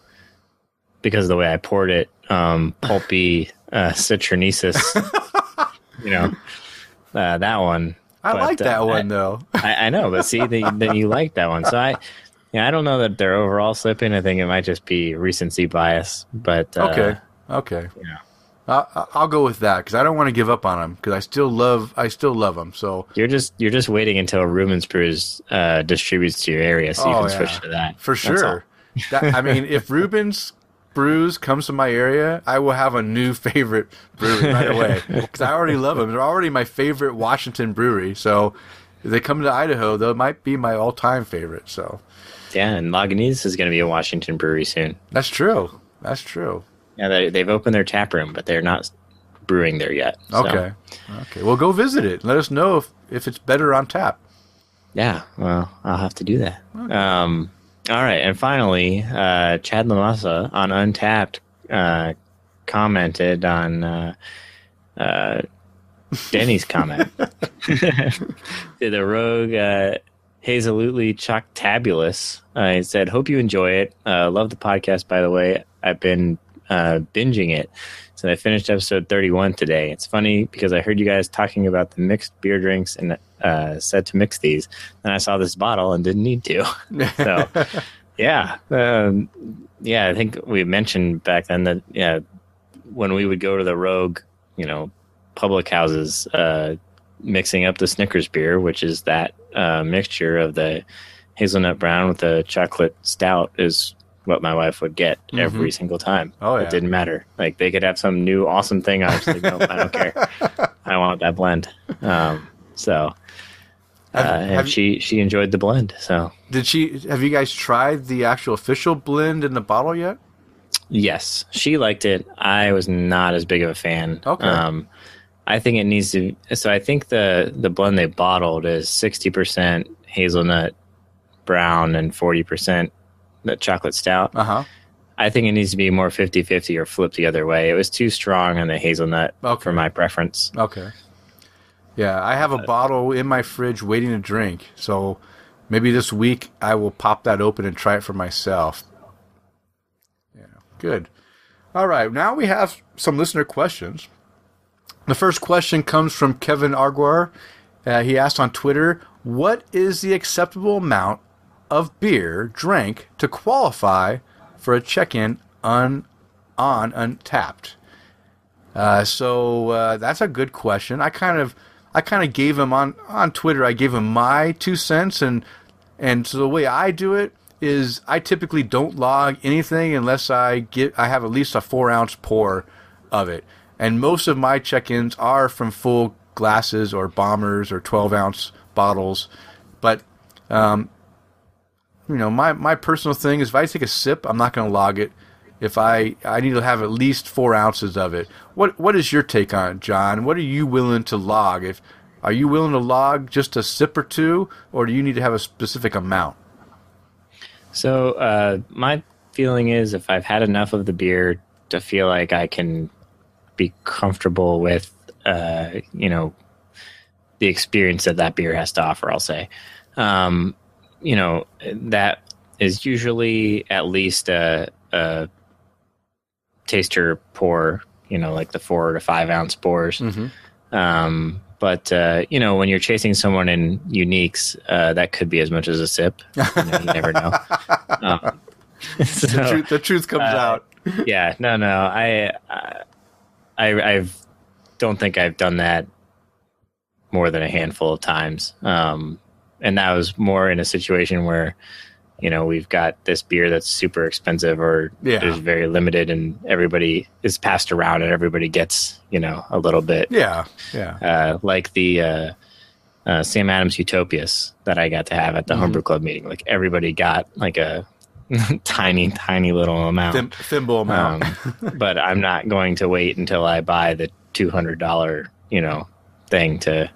because of the way I poured it, um, pulpy uh, CitruSinensis. you know, uh, that one. I But, like that uh, one though. I, I know, but see, then, then you like that one. So I, yeah, I don't know that they're overall slipping. I think it might just be recency bias. But uh, okay, okay. yeah. I, I'll go with that because I don't want to give up on them because I still love I still love them. So you're just you're just waiting until Reuben's Brews uh, distributes to your area, so you Oh, can yeah. switch to that for That's sure, that, I mean, if Reuben's Brews comes to my area, I will have a new favorite brewery right away because I already love them. They're already my favorite Washington brewery. So if they come to Idaho, they might be my all time favorite. So Yeah, and Lagunitas is going to be a Washington brewery soon. that's true. That's true. Yeah, they, they've opened their tap room, but they're not brewing there yet. So, Okay. Okay. Well, go visit it. Let us know if, if it's better on tap. Yeah, well, I'll have to do that. Um, all right, and finally, uh, Chad Lamassa on Untappd uh, commented on uh, uh, Denny's comment. Did the rogue uh, Hazelutely Choctabulous? Uh, he said, "Hope you enjoy it. Uh, love the podcast. By the way, I've been uh, binging it." So I finished episode 31 today. It's funny because I heard you guys talking about the mixed beer drinks and uh, said to mix these. Then I saw this bottle and didn't need to. so, yeah. Um, yeah, I think we mentioned back then that, yeah, when we would go to the Rogue, you know, public houses, uh, mixing up the Snickers beer, which is that uh, mixture of the hazelnut brown with the chocolate stout, is what my wife would get every single time. Oh, yeah. It didn't matter. Like they could have some new awesome thing. I was like, no, I don't care. I want that blend. Um, so, uh, Have- and have- she she enjoyed the blend. So Did she? Have you guys tried the actual official blend in the bottle yet? yes, she liked it. I was not as big of a fan. Okay. Um, I think it needs to. So I think the the blend they bottled is sixty percent hazelnut brown and forty percent the chocolate stout. Uh huh. I think it needs to be more 50-50 or flip the other way. It was too strong on the hazelnut Okay. for my preference. Okay. Yeah, I have a bottle in my fridge waiting to drink. So maybe this week I will pop that open and try it for myself. Yeah, good. All right, now we have some listener questions. The first question comes from Kevin Arguar. Uh, he asked on Twitter, "What is the acceptable amount of beer drank to qualify for a check-in on on Untappd?" Uh, so uh, that's a good question. I kind of, I kind of gave him on on Twitter. I gave him my two cents, and and so the way I do it is I typically don't log anything unless I get I have at least a four ounce pour of it, and most of my check-ins are from full glasses or bombers or twelve ounce bottles, but you know, my, my personal thing is if I take a sip, I'm not going to log it. If I I need to have at least four ounces of it. What what is your take on it, John? What are you willing to log? If are you willing to log just a sip or two, or do you need to have a specific amount? So uh, my feeling is if I've had enough of the beer to feel like I can be comfortable with, uh, you know, the experience that that beer has to offer, I'll say, um, you know, that is usually at least a, a taster pour, you know, like the four to five ounce pours. Mhm. Um, but uh, you know, when you're chasing someone in uniques, uh, that could be as much as a sip. You, know, you never know. Um, the, truth, the truth comes uh, out. yeah, no, no, I, I, I've don't think I've done that more than a handful of times. Um, and that was more in a situation where, you know, we've got this beer that's super expensive or Yeah. is very limited, and everybody is passed around, and everybody gets, you know, a little bit. Yeah, yeah. Uh, like the uh, uh, Sam Adams Utopias that I got to have at the Mhm. homebrew club meeting. Like everybody got like a tiny, tiny little amount. Thim- thimble amount. Um, but I'm not going to wait until I buy the two hundred dollar, you know, thing to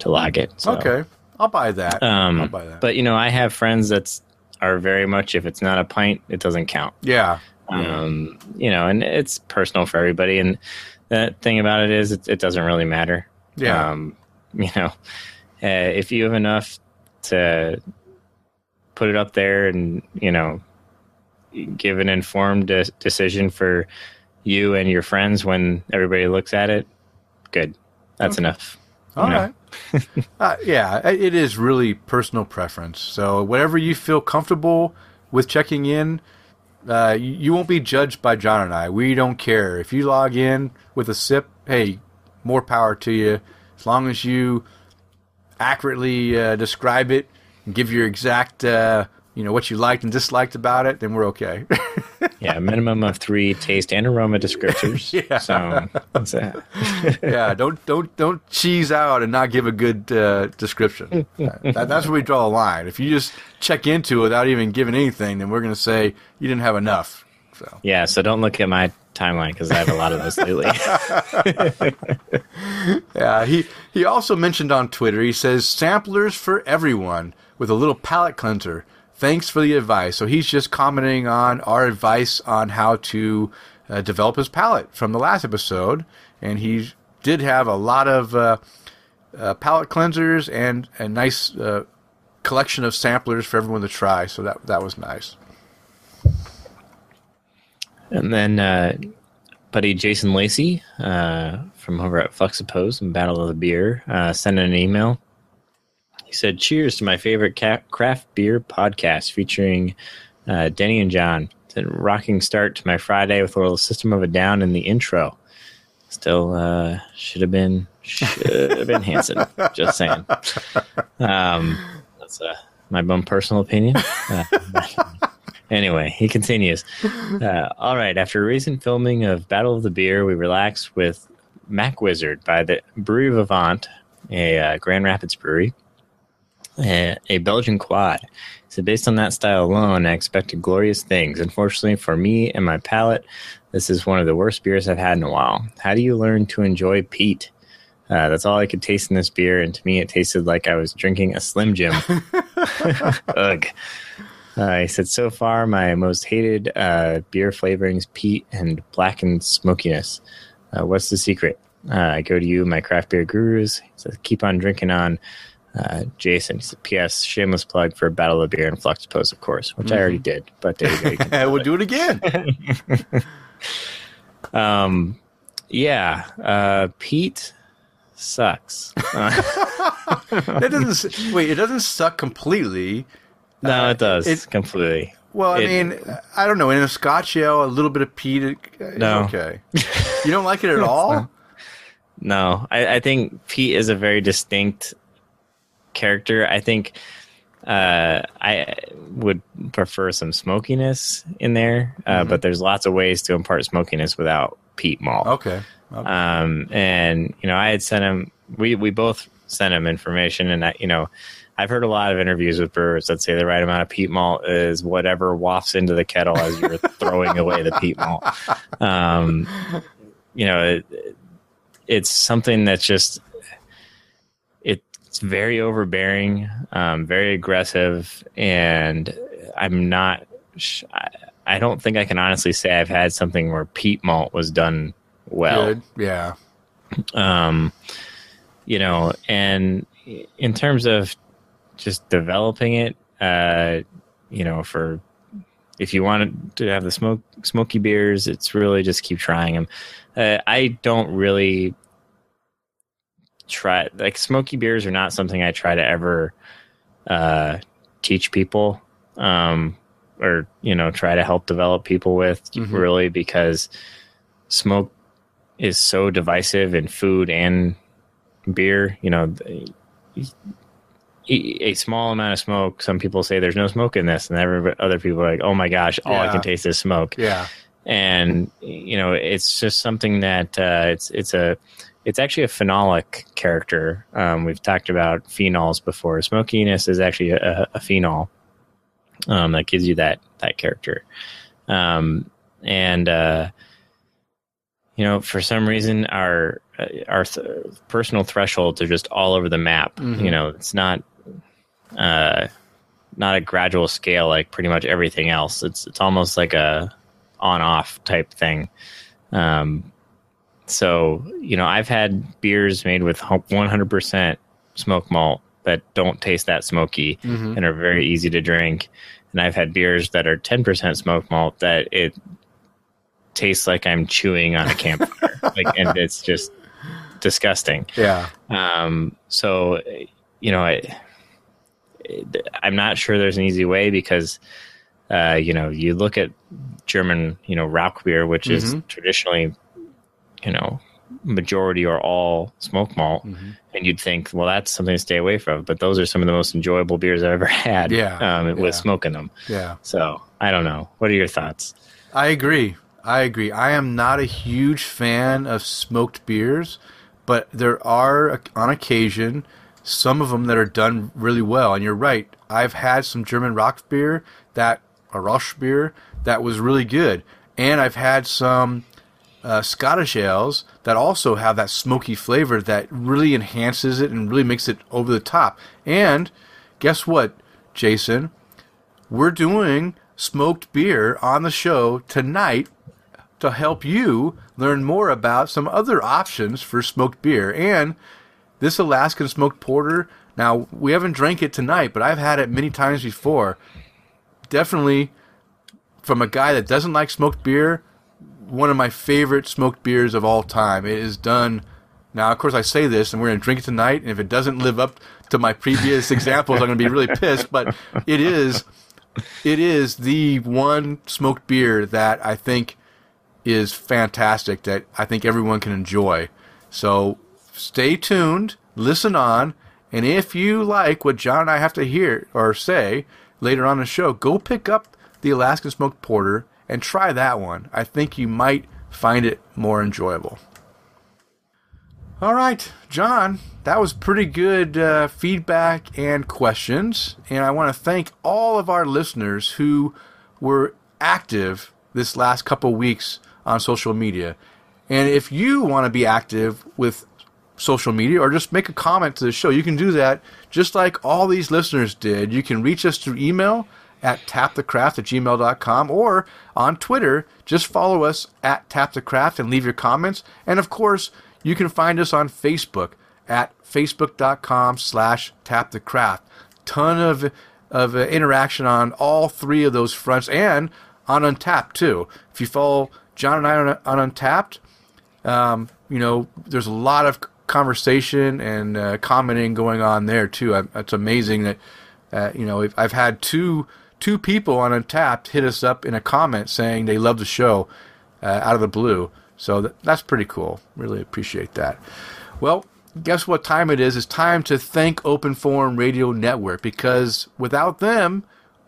to log it. So, okay, I'll buy that. I'll Um, buy that. but you know, I have friends that's are very much if it's not a pint, it doesn't count. yeah, Um, you know, and it's personal for everybody. And the thing about it is, it, it doesn't really matter. yeah, Um, you know, uh, if you have enough to put it up there and, you know, give an informed de- decision for you and your friends when everybody looks at it, good. That's enough. All know. right. uh, yeah, it is really personal preference. So whatever you feel comfortable with checking in, uh, you, you won't be judged by John and I. We don't care if you log in with a sip. Hey, more power to you. As long as you accurately uh, describe it and give your exact, uh, you know, what you liked and disliked about it, then we're okay. Yeah, a minimum of three taste and aroma descriptors. Yeah. So, yeah, don't don't don't cheese out and not give a good uh, description. That, that's where we draw a line. If you just check into it without even giving anything, then we're going to say you didn't have enough. So yeah, so don't look at my timeline because I have a lot of those lately. yeah, he he also mentioned on Twitter. He says samplers for everyone with a little palate cleanser. Thanks for the advice. So he's just commenting on our advice on how to uh, develop his palate from the last episode, and he did have a lot of uh, uh, palate cleansers and a nice uh, collection of samplers for everyone to try. So that that was nice. And then, uh, buddy Jason Lacey uh, from over at Fluxapose and Battle of the Beer sent an email. Said, "Cheers to my favorite craft beer podcast featuring uh, Denny and John. A rocking start to my Friday with a little System of a Down in the intro. Still, uh, should have been should have been Hanson. Just saying. Um, that's uh, my bum personal opinion." Uh, Anyway, he continues. Uh, all right, after recent filming of Battle of the Beer, we relaxed with Mac Wizard by the Brewery Vivant, a uh, Grand Rapids brewery, a, a Belgian quad. So, based on that style alone, I expected glorious things. Unfortunately, for me and my palate, this is one of the worst beers I've had in a while. How do you learn to enjoy peat? Uh, that's all I could taste in this beer, and to me, it tasted like I was drinking a Slim Jim. Ugh. Uh, he said, so far, my most hated uh, beer flavorings, peat and blackened smokiness. Uh, what's the secret? Uh, I go to you, my craft beer gurus. He says, keep on drinking on. Uh, Jason, he said, P.S. Shameless plug for Battle of Beer and Flux Pose, of course, which I already did. But there you go. You we'll do it again. um, yeah, uh, peat sucks. Uh, that doesn't wait. It doesn't suck completely. no, it does it- completely. Well, I It- mean, I don't know. In a Scotch ale, a little bit of peat is No. okay. You don't like it at all? No, I, I think peat is a very distinct character. I think uh, I would prefer some smokiness in there, uh, Mm-hmm. but there's lots of ways to impart smokiness without peat malt. Okay. okay. Um, and you know, I had sent him. We we both sent him information, and I, you know, I've heard a lot of interviews with brewers that say the right amount of peat malt is whatever wafts into the kettle as you're throwing away the peat malt. Um, you know, it, it's something that's just it's very overbearing, um, very aggressive, and I'm not. sh- I, don't think I can honestly say I've had something where peat malt was done well Good. Yeah. um, you know, and in terms of just developing it, uh, you know, for if you want to have the smoke smoky beers, it's really just keep trying them. Uh, I don't really try like smoky beers are not something I try to ever uh, teach people um, or you know try to help develop people with Mhm. really because smoke is so divisive in food and beer. You know, a small amount of smoke. Some people say there's no smoke in this, and every, other people are like, "Oh my gosh, all I can taste is smoke." Yeah. and you know it's just something that uh, it's it's a it's actually a phenolic character. Um, we've talked about phenols before. Smokiness is actually a, a phenol um, that gives you that that character, um, and uh, you know for some reason our uh, our th- personal thresholds are just all over the map. Mhm. You know, it's not. Uh, not a gradual scale like pretty much everything else. It's it's almost like a on off type thing. Um, so you know, I've had beers made with 100% smoke malt that don't taste that smoky Mhm. and are very easy to drink, and I've had beers that are 10% smoke malt that it tastes like I'm chewing on a campfire, like, and it's just disgusting. Yeah. Um, so, you know, I, I'm not sure there's an easy way because, uh, you know, you look at German, you know, Rauch beer, which is Mhm. traditionally, you know, majority or all smoke malt, Mhm. and you'd think, well, that's something to stay away from. But those are some of the most enjoyable beers I've ever had. Yeah, um, yeah. with smoking them. Yeah. So I don't know. What are your thoughts? I agree. I agree. I am not a huge fan of smoked beers, but there are, on occasion, some of them that are done really well. And you're right. I've had some German rock beer that, a Roche beer, that was really good. And I've had some uh, Scottish ales that also have that smoky flavor that really enhances it and really makes it over the top. And guess what, Jason? We're doing smoked beer on the show tonight to help you learn more about some other options for smoked beer. And this Alaskan smoked porter, now we haven't drank it tonight, but I've had it many times before. Definitely from a guy that doesn't like smoked beer, one of my favorite smoked beers of all time. It is done. Now, of course, I say this, and we're going to drink it tonight. And if it doesn't live up to my previous examples, I'm going to be really pissed. But it is, it is the one smoked beer that I think is fantastic. That I think everyone can enjoy. So stay tuned, listen on, and if you like what John and I have to hear or say later on the show, go pick up the Alaskan Smoked Porter and try that one. I think you might find it more enjoyable. All right, John, that was pretty good uh, feedback and questions. And I want to thank all of our listeners who were active this last couple weeks on social media. And if you want to be active with social media or just make a comment to the show, you can do that just like all these listeners did. You can reach us through email at tapthecraft at gmail.com or on Twitter, just follow us at tapthecraft and leave your comments. And of course, you can find us on Facebook at facebook.com slash tapthecraft. Ton of, of uh, interaction on all three of those fronts and on Untappd too. If you follow John and I on, on Untappd, um, you know, there's a lot of conversation and uh, commenting going on there too. I, it's amazing that uh, you know I've had two two people on Untappd hit us up in a comment saying they love the show uh, out of the blue. So th- that's pretty cool. Really appreciate that. Well, guess what time it is? It's time to thank Open Forum Radio Network because without them,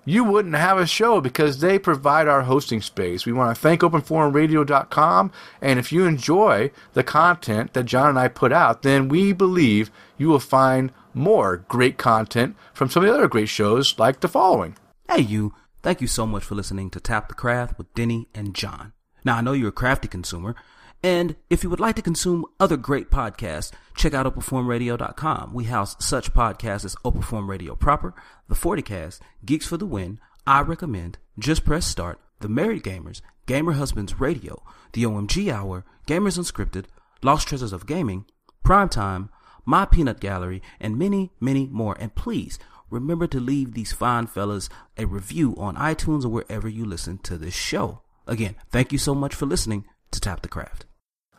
you wouldn't have a show because they provide our hosting space. We want to thank openforumradio.com. And if you enjoy the content that John and I put out, then we believe you will find more great content from some of the other great shows like the following. Hey, you. Thank you so much for listening to Tap the Craft with Denny and John. Now, I know you're a crafty consumer, and if you would like to consume other great podcasts, check out OpenForumRadio.com. We house such podcasts as OpenForum Radio Proper, The 40Cast, Geeks for the Win, I Recommend, Just Press Start, The Married Gamers, Gamer Husbands Radio, The OMG Hour, Gamers Unscripted, Lost Treasures of Gaming, Primetime, My Peanut Gallery, and many, many more. And please, remember to leave these fine fellas a review on iTunes or wherever you listen to this show. Again, thank you so much for listening to Tap the Craft.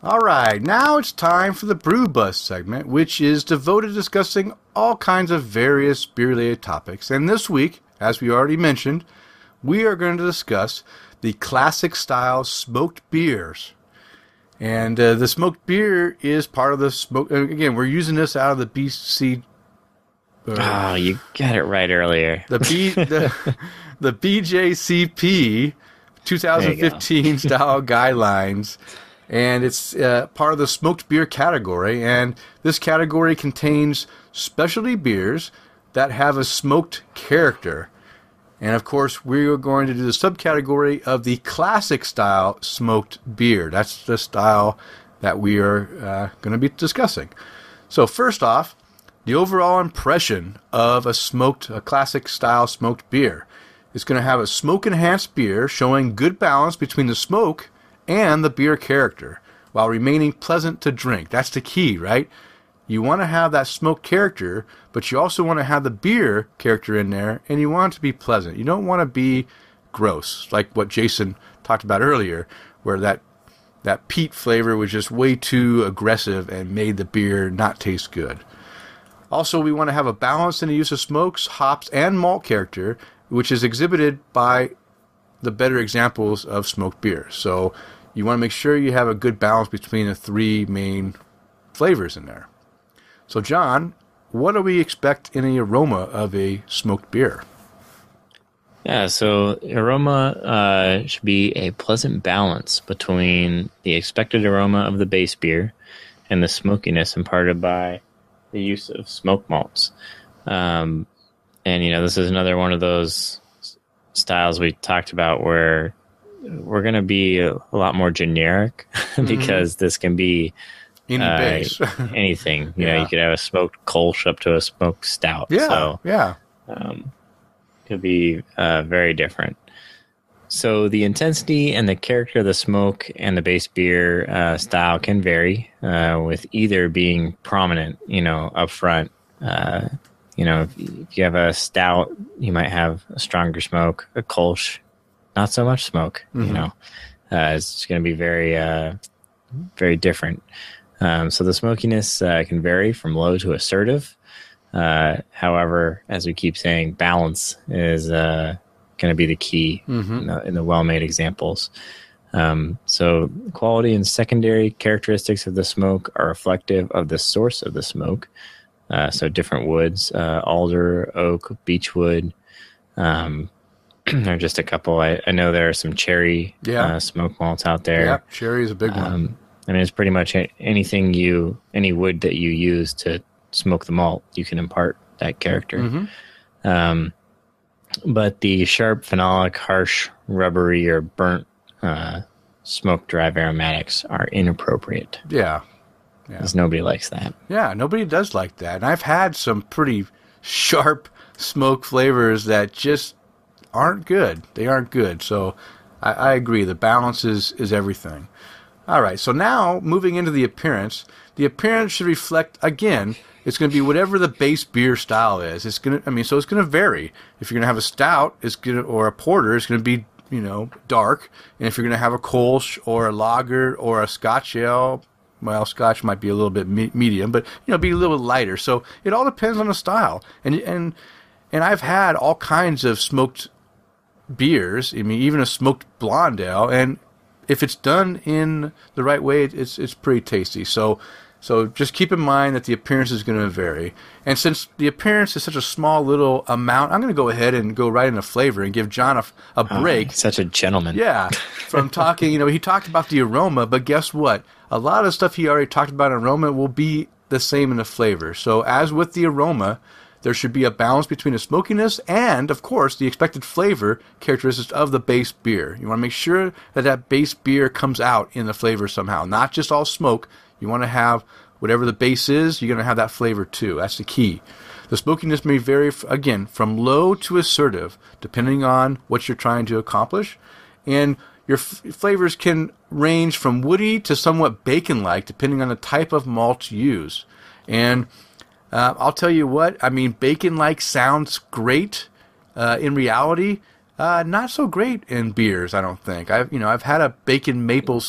All right, now it's time for the Brew Bus segment, which is devoted to discussing all kinds of various beer related topics. And this week, as we already mentioned, we are going to discuss the classic style smoked beers. And uh, the smoked beer is part of the smoke. Again, we're using this out of the BC. Uh, oh, you got it right earlier. The B the, the BJCP 2015 style guidelines and it's uh, part of the smoked beer category. And this category contains specialty beers that have a smoked character. And of course, we are going to do the subcategory of the classic style smoked beer. That's the style that we are uh, going to be discussing. So, first off, the overall impression of a smoked, a classic style smoked beer. It's going to have a smoke enhanced beer showing good balance between the smoke and the beer character while remaining pleasant to drink. That's the key, right? You want to have that smoke character, but you also want to have the beer character in there, and you want it to be pleasant. You don't want to be gross, like what Jason talked about earlier, where that that peat flavor was just way too aggressive and made the beer not taste good. Also, we want to have a balance in the use of smokes, hops, and malt character, which is exhibited by the better examples of smoked beer. So you want to make sure you have a good balance between the three main flavors in there. So, John, what do we expect in the aroma of a smoked beer? Yeah, so aroma uh, should be a pleasant balance between the expected aroma of the base beer and the smokiness imparted by the use of smoke malts. Um, and you know, this is another one of those styles we talked about where we're going to be a, a, lot more generic because mm-hmm. this can be Any uh, anything. You yeah. know, you could have a smoked Kolsch up to a smoked stout. Yeah, so, yeah. Um, could be uh, very different. So the intensity and the character of the smoke and the base beer uh, style can vary, uh, with either being prominent, you know, up front. Uh, you know, if, if, you have a stout, you might have a stronger smoke. A Kolsch, not so much smoke. Mm-hmm. You know, uh, it's going to be very, uh, very different. Um, so the smokiness uh, can vary from low to assertive. Uh, however, as we keep saying, balance is uh, going to be the key mm-hmm. in the, the well-made examples. Um, so quality and secondary characteristics of the smoke are reflective of the source of the smoke. Uh, so different woods, uh, alder, oak, beechwood, um, there are just a couple. I, I know there are some cherry yeah. uh, smoke malts out there. Yeah, cherry is a big one. Um, I mean, it's pretty much anything you, any wood that you use to smoke the malt, you can impart that character. Mm-hmm. Um, but the sharp, phenolic, harsh, rubbery, or burnt uh, smoke drive aromatics are inappropriate. Yeah. yeah. Because nobody likes that. Yeah, nobody does like that. And I've had some pretty sharp smoke flavors that just aren't good. They aren't good. So I, I agree. The balance is, is everything. All right. So now moving into the appearance, the appearance should reflect again. It's going to be whatever the base beer style is. It's going to. I mean, so it's going to vary. If you're going to have a stout, it's going to, or a porter, it's going to be you know dark. And if you're going to have a Kolsch or a lager or a Scotch ale, well, Scotch might be a little bit me- medium, but you know, be a little lighter. So it all depends on the style. And and and I've had all kinds of smoked beers. I mean, even a smoked blonde ale, and if it's done in the right way, it's it's pretty tasty. So. So just keep in mind that the appearance is going to vary. And since the appearance is such a small little amount, I'm going to go ahead and go right into flavor and give John a, a oh, break. Oh, such a gentleman. Yeah. From talking, you know, he talked about the aroma, but guess what? A lot of stuff he already talked about in aroma will be the same in the flavor. So as with the aroma, there should be a balance between the smokiness and, of course, the expected flavor characteristics of the base beer. You want to make sure that that base beer comes out in the flavor somehow, not just all smoke. You want to have whatever the base is, you're going to have that flavor too. That's the key. The smokiness may vary, again, from low to assertive, depending on what you're trying to accomplish. And your f- flavors can range from woody to somewhat bacon like, depending on the type of malt used. And Uh, I'll tell you what. I mean, bacon like sounds great. Uh, in reality, uh, not so great in beers. I don't think. I've you know I've had a bacon maple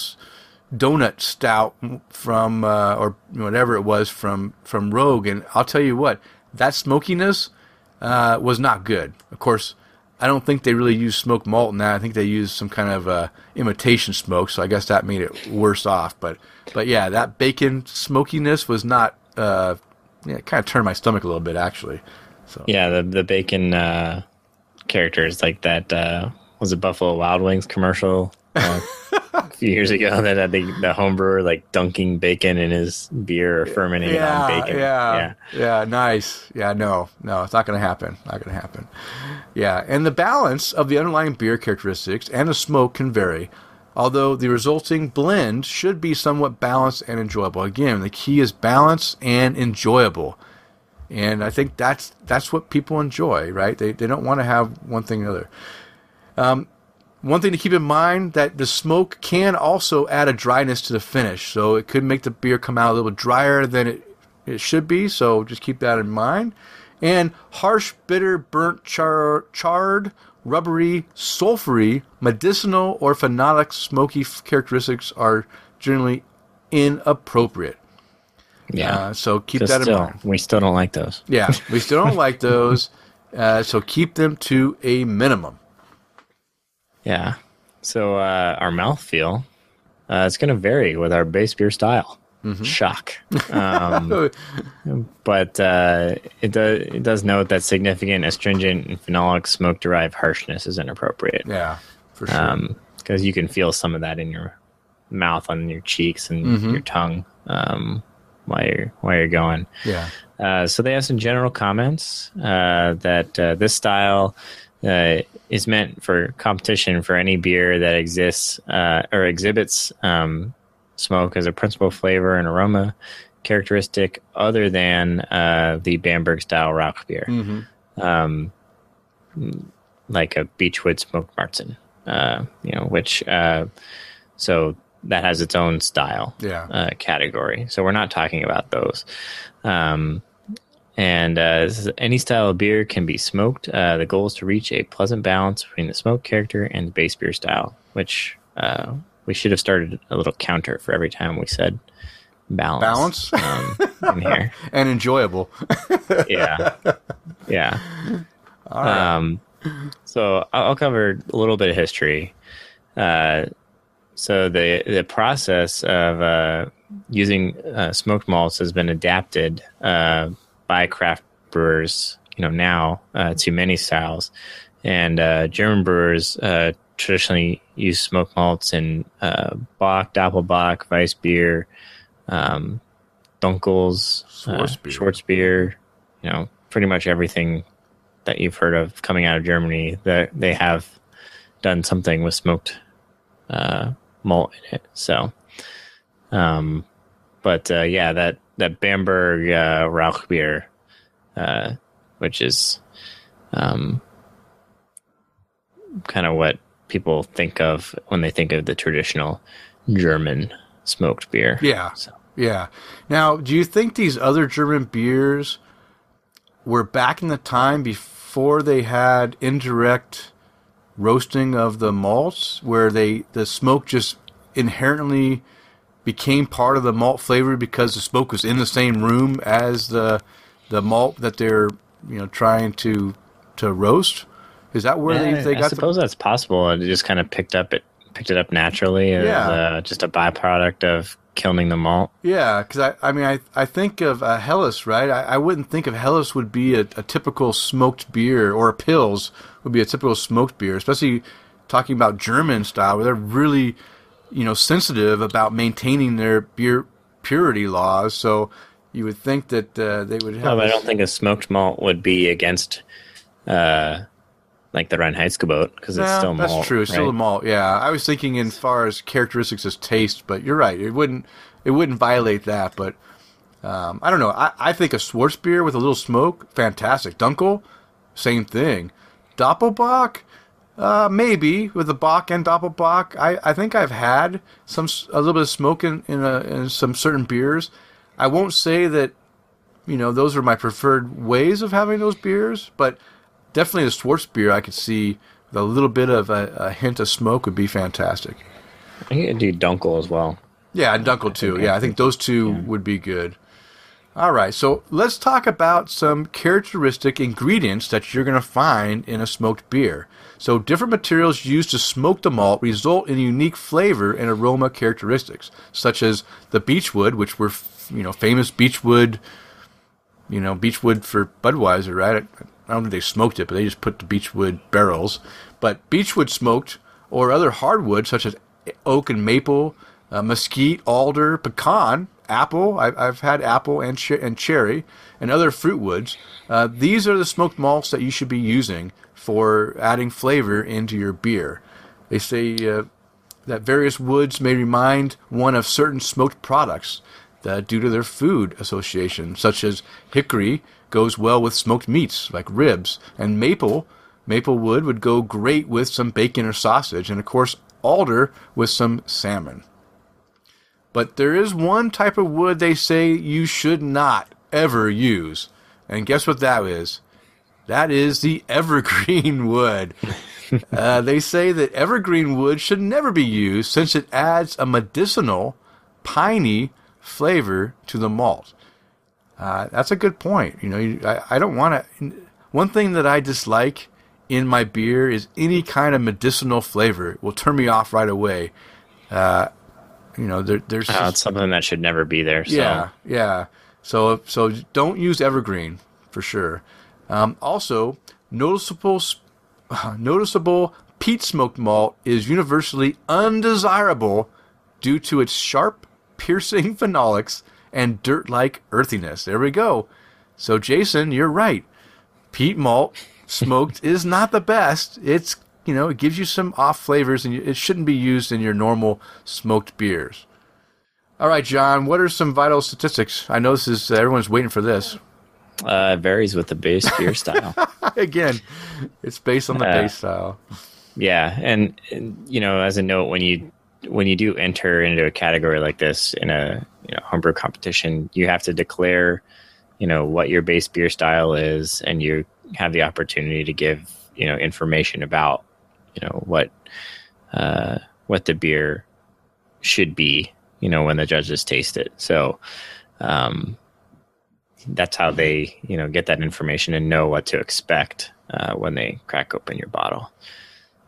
donut stout from uh, or whatever it was from from Rogue, and I'll tell you what that smokiness uh, was not good. Of course, I don't think they really used smoked malt in that. I think they used some kind of uh, imitation smoke, so I guess that made it worse off. But but yeah, that bacon smokiness was not. Uh, yeah, it kind of turned my stomach a little bit actually. So Yeah, the the bacon uh, characters like that uh, was a Buffalo Wild Wings commercial uh, a few years ago that had the, the home brewer like dunking bacon in his beer or fermenting it on bacon. Yeah, yeah, nice. Yeah, no, no, it's not going to happen. Not going to happen. Yeah, and the balance of the underlying beer characteristics and the smoke can vary, although the resulting blend should be somewhat balanced and enjoyable. Again, the key is balance and enjoyable. And I think that's that's what people enjoy, right? They they don't want to have one thing or the other. Um, one thing to keep in mind that the smoke can also add a dryness to the finish, so it could make the beer come out a little drier than it, it should be. So just keep that in mind. And harsh, bitter, burnt, char, charred, rubbery, sulfury, medicinal, or phenolic smoky characteristics are generally inappropriate. Yeah. Uh, so keep that in still, mind. we still don't like those. Yeah, we still don't like those, uh, so keep them to a minimum. Yeah. So uh, our mouthfeel, uh, it's going to vary with our base beer style. Mm-hmm. Shock. Um, but uh, it, does, it does note that significant astringent and phenolic smoke derived harshness is inappropriate. Yeah, for sure. Because you can feel some of that in your mouth, on your cheeks, and Mm-hmm. your tongue um, while, you're, while you're going. yeah. Uh, so they have some general comments uh, that uh, this style uh, is meant for competition for any beer that exists uh, or exhibits um, smoke as a principal flavor and aroma characteristic other than uh, the Bamberg style Rauch beer, um, like a Beechwood smoked Marzen, uh, you know, which uh, so that has its own style Yeah. uh, category. So we're not talking about those. Um, and uh, this is- any style of beer can be smoked. Uh, the goal is to reach a pleasant balance between the smoke character and the base beer style, which uh, we should have started a little counter for every time we said balance. Balance Um, in here. and enjoyable. Yeah. Yeah. Um, so I'll I'll cover a little bit of history. Uh, so the the process of uh, using uh, smoked malts has been adapted uh, by craft brewers, you know, now uh, to many styles, and uh, German brewers uh, traditionally use smoked malts in uh, Bock, Doppelbock, Weissbier, um, Dunkels, uh, Schwarzbier. Schwarzbier, you know, pretty much everything that you've heard of coming out of Germany that they have done something with smoked uh, malt in it. So, um, but uh, yeah, that that Bamberg uh, Rauch beer, uh, which is um, kind of what people think of when they think of the traditional German smoked beer. Yeah. So, Yeah. Now, do you think these other German beers were back in the time before they had indirect roasting of the malts, where they the smoke just inherently became part of the malt flavor because the smoke was in the same room as the the malt that they're you know trying to to roast? Is that where Yeah, they, they I got the suppose that's possible. It just kind of picked up it picked it up naturally as Yeah. uh, just a byproduct of kilning the malt. Yeah, because I, I mean, I, I think of uh, Helles, right? I, I wouldn't think of Helles would be a, a typical smoked beer, or a Pils would be a typical smoked beer, especially talking about German style, where they're really, you know, sensitive about maintaining their beer purity laws. So you would think that uh, they would have. No, but I don't think a smoked malt would be against, uh, like the Reinheitsgebot because it's still malt. That's true. It's Still a malt. Yeah, I was thinking in far as characteristics as taste, but you're right. It wouldn't. It wouldn't violate that. But um, I don't know. I, I think a Schwarzbier with a little smoke, fantastic. Dunkel, same thing. Doppelbock, uh, maybe with the Bock and Doppelbock. I, I think I've had some a little bit of smoke in in, a, in some certain beers. I won't say that you know, those are my preferred ways of having those beers. But definitely the Schwarzbier, I could see a little bit of a, a hint of smoke would be fantastic. I think do Dunkel as well. Yeah, and Dunkel too. Yeah, I think those two would be good. All right, so let's talk about some characteristic ingredients that you're going to find in a smoked beer. So, different materials used to smoke the malt result in unique flavor and aroma characteristics, such as the beechwood, which were, you know, famous beechwood, you know, beechwood for Budweiser, right? I don't think they smoked it, but they just put the beechwood barrels. But beechwood smoked or other hardwood, such as oak and maple, uh, mesquite, alder, pecan, apple. I've, I've had apple and, ch- and cherry and other fruit woods. Uh, these are the smoked malts that you should be using for adding flavor into your beer. They say uh, that various woods may remind one of certain smoked products that due to their food association, such as hickory goes well with smoked meats like ribs, and maple maple wood would go great with some bacon or sausage, and of course alder with some salmon. But there is one type of wood they say you should not ever use. And guess what that is? That is the evergreen wood. uh, they say that evergreen wood should never be used since it adds a medicinal, piney flavor to the malt. Uh, that's a good point. You know, I, I don't want to. One thing that I dislike in my beer is any kind of medicinal flavor. It will turn me off right away. Uh, you know, there, there's oh, it's something that should never be there. So. Yeah, yeah. So so don't use evergreen for sure. Um, also, noticeable noticeable peat smoked malt is universally undesirable due to its sharp, piercing phenolics and dirt-like earthiness. There we go. So Jason, you're right. Peat malt smoked is not the best. It's you know, it gives you some off flavors, and it shouldn't be used in your normal smoked beers. All right, John, what are some vital statistics? I know this is everyone's waiting for this. Uh, it varies with the base beer style. Again, it's based on the Uh, base style. Yeah, and, and you know, as a note, when you when you do enter into a category like this in a you know homebrew competition, you have to declare, you know, what your base beer style is, and you have the opportunity to give you know information about you know what uh, what the beer should be, you know, when the judges taste it. So. Um, that's how they, you know, get that information and know what to expect uh, when they crack open your bottle.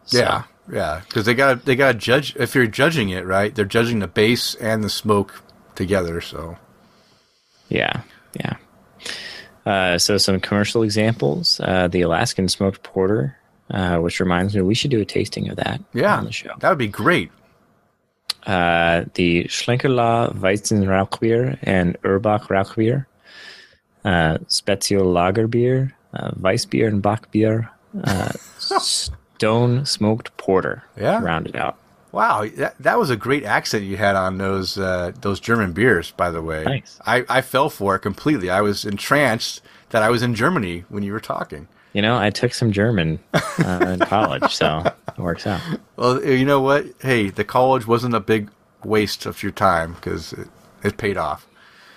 So- Yeah, yeah, because they got they got to judge. If you're judging it, right, they're judging the base and the smoke together. So Yeah, yeah. Uh, so some commercial examples: uh, the Alaskan smoked porter, uh, which reminds me we should do a tasting of that yeah, on the show. that would be great. Uh, the Schlenkerla Weizen Rauchbier and Urbock Rauchbier, uh, Spezial Lagerbier, uh, Weissbier and Bockbier, uh, Stone smoked porter. Yeah. rounded out. Wow, that, that was a great accent you had on those uh, those German beers. By the way, Thanks. I, I fell for it completely. I was entranced that I was in Germany when you were talking. You know, I took some German uh, in college, so it works out. Well, you know what? Hey, the college wasn't a big waste of your time because it, it paid off.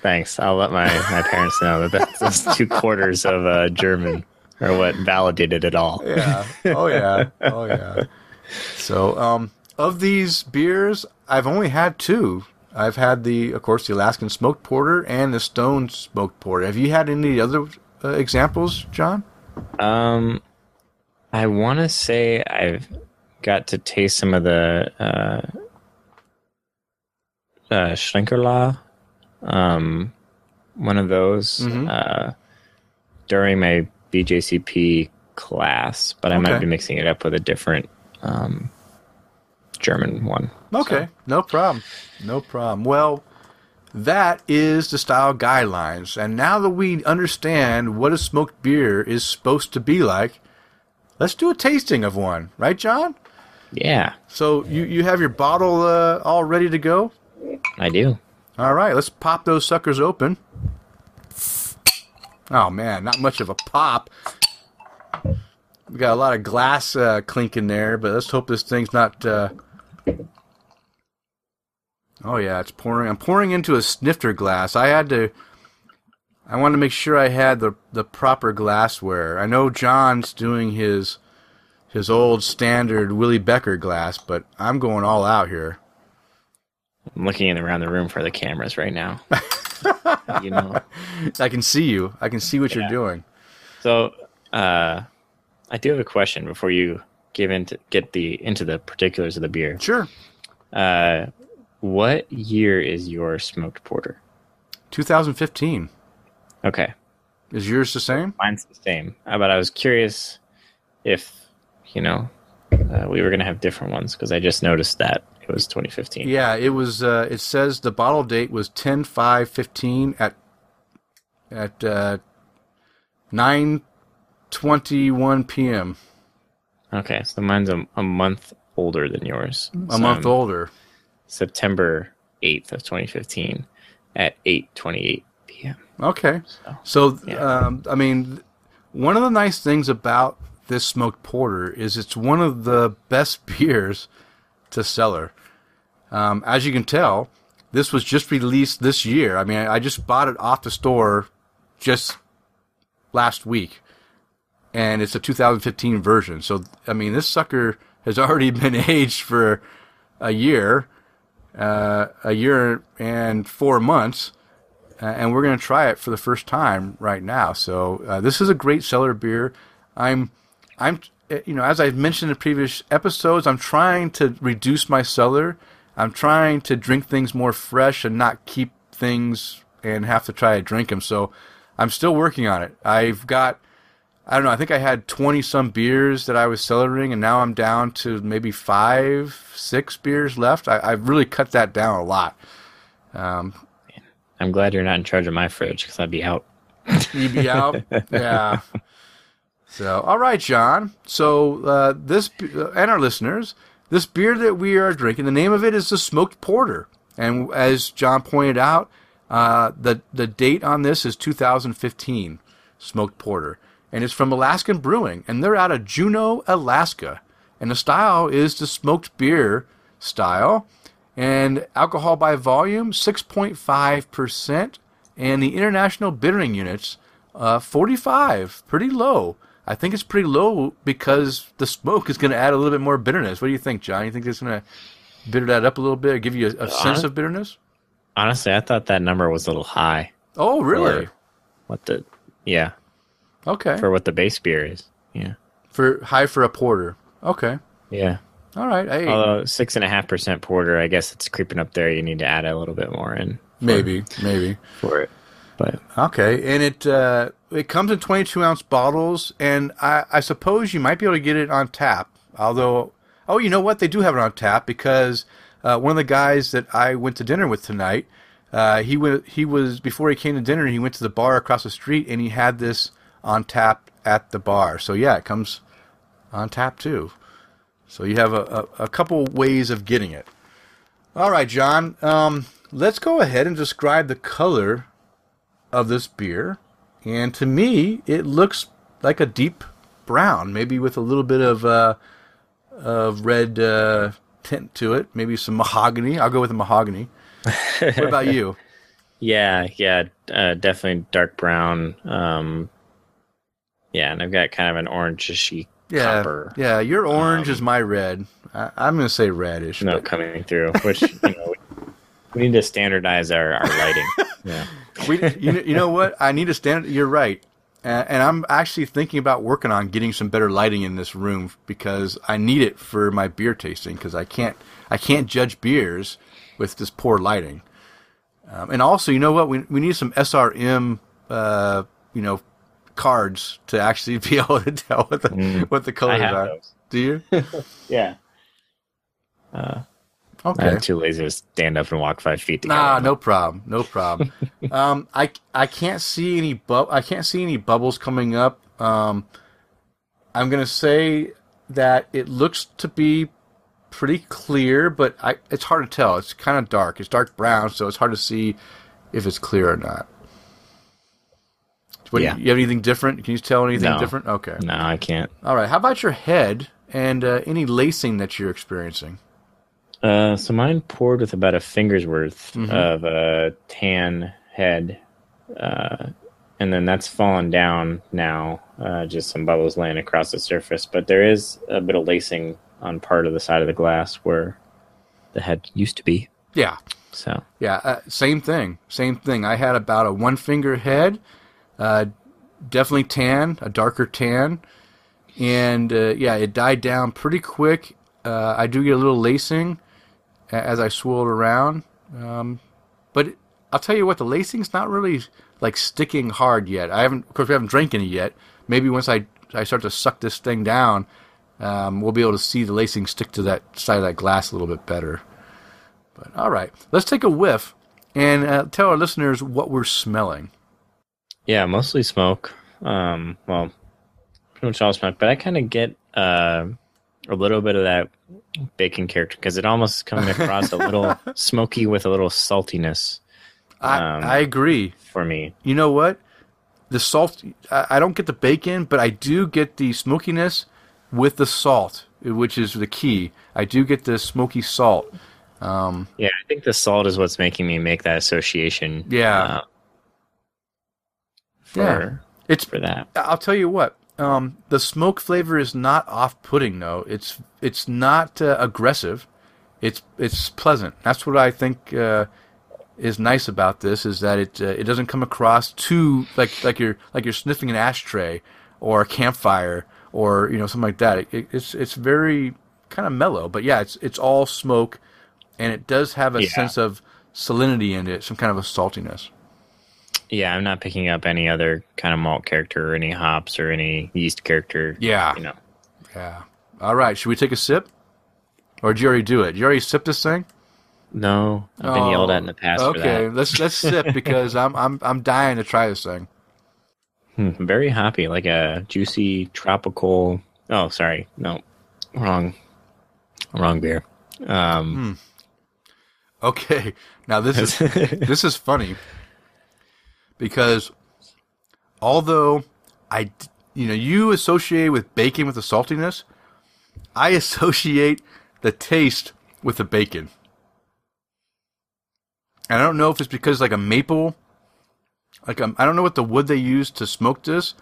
Thanks. I'll let my, my parents know that that's those two quarters of uh, German are what validated it all. Yeah. Oh yeah. Oh yeah. So, um, of these beers, I've only had two. I've had the, of course, the Alaskan smoked porter and the Stone smoked porter. Have you had any other uh, examples, John? Um, I want to say I've got to taste some of the uh, uh, Schlenkerla, um, one of those Mhm. uh, during my BJCP class, but I might be mixing it up with a different um, German one. Okay, no problem. No problem. Well, that is the style guidelines. And now that we understand what a smoked beer is supposed to be like, let's do a tasting of one, right, John? Yeah, So you, you have your bottle uh, all ready to go? I do. All right, let's pop those suckers open. Oh man, not much of a pop. We got a lot of glass uh, clinking there, but let's hope this thing's not. Uh... Oh yeah, it's pouring. I'm pouring into a snifter glass. I had to. I wanted to make sure I had the the proper glassware. I know John's doing his his old standard Willie Becker glass, but I'm going all out here. I'm looking around the room for the cameras right now. you know. I can see you. I can see what Yeah. you're doing. So, uh, I do have a question before you give into get the into the particulars of the beer. Sure. Uh, what year is your smoked porter? 2015. Okay, Is yours the same? mine's the same. Uh, but I was curious if you know uh, we were gonna have different ones because I just noticed that it was 2015. Yeah, it was. Uh, it says the bottle date was 10 5 15 at at uh, 9 21 p.m. Okay, so mine's a, a month older than yours. A So month I'm older. September 8th of 2015 at 8:28 p.m. Okay. So, So, Yeah. um, I mean, one of the nice things about this smoked porter is it's one of the best beers to cellar. Um, as you can tell, this was just released this year. I mean, I just bought it off the store just last week, and it's a 2015 version. So, I mean, this sucker has already been aged for a year, uh, a year and four months uh, and we're going to try it for the first time right now. So uh, this is a great cellar beer. I'm, I'm, uh, you know, as I've mentioned in previous episodes, I'm trying to reduce my cellar. I'm trying to drink things more fresh and not keep things and have to try to drink them. So I'm still working on it. I've got, I don't know, I think I had 20 some beers that I was cellaring, and now I'm down to maybe five, six beers left. I, I've really cut that down a lot. Um, I'm glad you're not in charge of my fridge because I'd be out. You'd be out, yeah. So, all right, John. So, uh, this uh, and our listeners, this beer that we are drinking, the name of it is the Smoked Porter, and as John pointed out, uh, the the date on this is 2015, Smoked Porter, and it's from Alaskan Brewing, and they're out of Juneau, Alaska, and the style is the smoked beer style, and alcohol by volume 6.5 percent. And the international bittering units uh, 45 pretty low. I think it's pretty low because the smoke is going to add a little bit more bitterness. What do you think john? You think it's going to bitter that up a little bit give you a, a sense of bitterness? Honestly, I thought that number was a little high. oh really? What the yeah okay for what the base beer is. Yeah, for high for a porter okay yeah. all right hey Although six and a half percent porter, I guess it's creeping up there. You need to add a little bit more in maybe maybe for it. But Okay, and it uh, it comes in 22 ounce bottles, and I, I suppose you might be able to get it on tap. Although, oh, you know what? They do have it on tap because uh, one of the guys that I went to dinner with tonight, uh, he went he was before he came to dinner, he went to the bar across the street, and he had this on tap at the bar. So yeah, it comes on tap too. So you have a, a, a couple ways of getting it. All right, John. Um, let's go ahead and describe the color of this beer, and to me, it looks like a deep brown, maybe with a little bit of uh, of red uh, tint to it, maybe some mahogany. I'll go with the mahogany. what about you? yeah, yeah, uh, definitely dark brown. Um, yeah, and I've got kind of an orangey Yeah, copper yeah. Your orange Um, is my red. I, I'm going to say reddish. note but coming through, which you know we need to standardize our, our lighting. Yeah, we, you, know, you know what? I need to stand. You're right. Uh, and I'm actually thinking about working on getting some better lighting in this room because I need it for my beer tasting because I can't I can't judge beers with this poor lighting. Um, and also, you know what? We we need some SRM, uh, you know, cards to actually be able to tell what the Mm. what the colors have are. those. Do you? yeah. Uh, Okay. I'm too lazy to stand up and walk five feet to get Nah, no problem, no problem. um, I I can't see any bu- I can't see any bubbles coming up. Um, I'm gonna say that it looks to be pretty clear, but I it's hard to tell. It's kind of dark. It's dark brown, so it's hard to see if it's clear or not. What, Yeah. You have anything different? Can you tell anything No. different? Okay. No, I can't. All right. How about your head and uh, any lacing that you're experiencing? Uh, so mine poured with about a finger's worth Mhm. of uh, tan head, uh, and then that's fallen down now. Uh, just some bubbles laying across the surface, but there is a bit of lacing on part of the side of the glass where the head used to be. Yeah, So yeah, uh, same thing, same thing. I had about a one finger head, uh, definitely tan, a darker tan, and uh, yeah, it died down pretty quick. Uh, I do get a little lacing as I swirl it around, um, but I'll tell you what, the lacing's not really like sticking hard yet. I haven't, of course, we haven't drank any yet. Maybe once I I start to suck this thing down, um, we'll be able to see the lacing stick to that side of that glass a little bit better. But all right, let's take a whiff and uh, tell our listeners what we're smelling. Yeah, mostly smoke. Um, well, pretty much all smoke, but I kind of get uh, a little bit of that bacon character because it almost comes across a little smoky with a little saltiness I, Um, I agree. for me. You know what? The salt, I, I don't get the bacon, but I do get the smokiness with the salt, which is the key. I do get the smoky salt. Um, Yeah, I think the salt is what's making me make that association. Yeah. uh, for Yeah. it's for that. I'll tell you what. Um, the smoke flavor is not off-putting though. It's it's not uh, aggressive. It's it's pleasant. That's what I think uh, is nice about this is that it uh, it doesn't come across too like like you're like you're sniffing an ashtray or a campfire or you know something like that. It, it, it's it's very kind of mellow, but yeah, it's it's all smoke, and it does have a Yeah. sense of salinity in it, some kind of a saltiness. Yeah, I'm not picking up any other kind of malt character or any hops or any yeast character. Yeah. You know. Yeah. All right. Should we take a sip? Or did you already do it? Did you already sip this thing? No, I've been yelled at in the past Okay, for that. let's let's sip because I'm I'm I'm dying to try this thing. Hmm, very hoppy, like a juicy tropical. Oh, sorry, no, wrong, wrong beer. Um, Okay. Now this is this is funny because although I you know you associate with bacon with the saltiness, I associate the taste with the bacon. And I don't know if it's because like a maple, like um, I don't know what the wood they use to smoke this,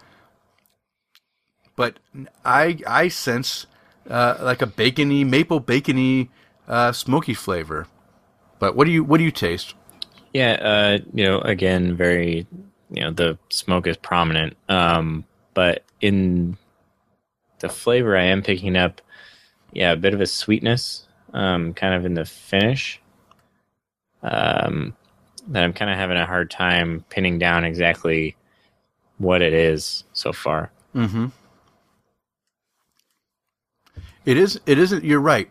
but I I sense uh, like a bacony maple bacony uh, smoky flavor. But what do you what do you taste? Yeah, uh, you know, again, very, you know, the smoke is prominent. Um, but in the flavor, I am picking up, yeah, a bit of a sweetness, um, kind of in the finish. Um, that I'm kind of having a hard time pinning down exactly what it is so far. Mm-hmm. It is. It isn't. You're right.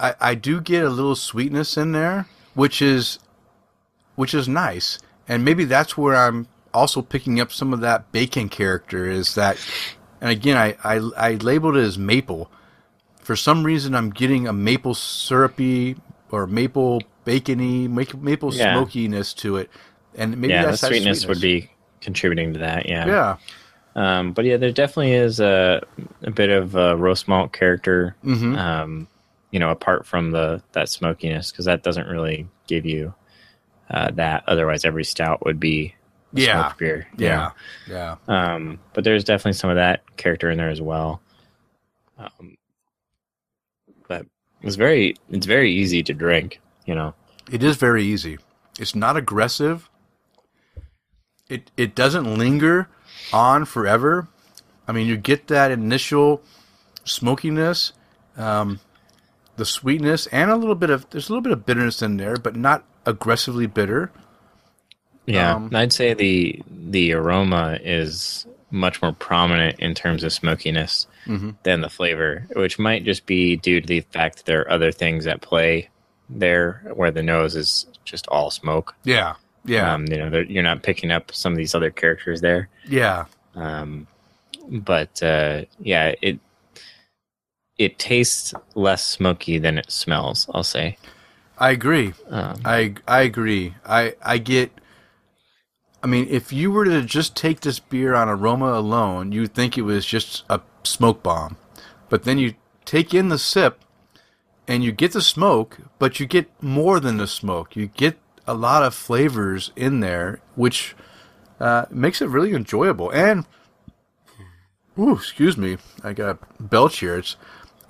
I I do get a little sweetness in there, which is, which is nice, and maybe that's where I'm also picking up some of that bacon character. Is that, and again, I I, I labeled it as maple. For some reason, I'm getting a maple syrupy or maple bacony, maple, maple Yeah. smokiness to it, and maybe yeah, the that's that sweetness, would be contributing to that. Yeah. Yeah. Um, but yeah, there definitely is a, a bit of a roast malt character. Mhm. Um, you know, apart from the that smokiness, because that doesn't really give you uh, that. Otherwise, every stout would be Yeah. smoked beer. you Yeah. Yeah. Um, but there's definitely some of that character in there as well. Um, but it's very it's very easy to drink. You know. It is very easy. It's not aggressive. It it doesn't linger on forever. I mean, you get that initial smokiness, um, the sweetness, and a little bit of there's a little bit of bitterness in there, but not aggressively bitter. Yeah, Um, I'd say the the aroma is much more prominent in terms of smokiness Mhm. than the flavor, which might just be due to the fact that there are other things at play there, where the nose is just all smoke. Yeah, yeah, Um, you know, you're not picking up some of these other characters there. yeah. Um, but uh, yeah, it it tastes less smoky than it smells. I'll say. I agree. Um, I I agree. I I get. I mean, if you were to just take this beer on aroma alone, you'd think it was just a smoke bomb. But then you take in the sip, and you get the smoke, but you get more than the smoke. You get a lot of flavors in there, which uh, makes it really enjoyable. And, ooh, excuse me, I got a belch here. It's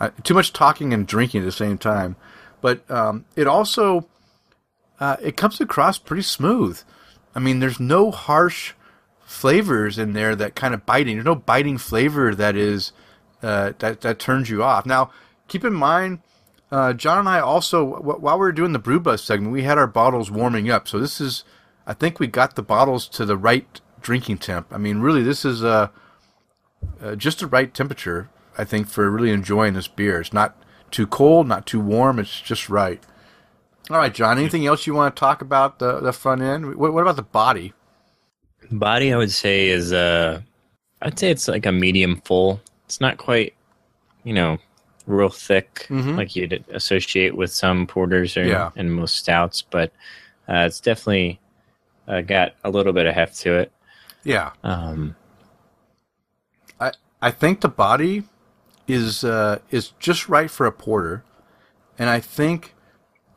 uh, too much talking and drinking at the same time. But um, it also uh, it comes across pretty smooth. I mean, there's no harsh flavors in there that kind of biting. There's no biting flavor that is uh, that that turns you off. Now, keep in mind, uh, John and I also w- while we were doing the brew bus segment, we had our bottles warming up. So this is, I think we got the bottles to the right drinking temp. I mean, really, this is uh, just the right temperature. I think for really enjoying this beer. It's not too cold, not too warm. It's just right. All right, John. Anything else you want to talk about the the front end? What, what about the body? Body, I would say is uh, I'd say it's like a medium full. It's not quite, you know, real thick Mhm. like you'd associate with some porters or Yeah. and most stouts, but uh, it's definitely uh, got a little bit of heft to it. Yeah, Um, I I think the body is uh, is just right for a porter, and I think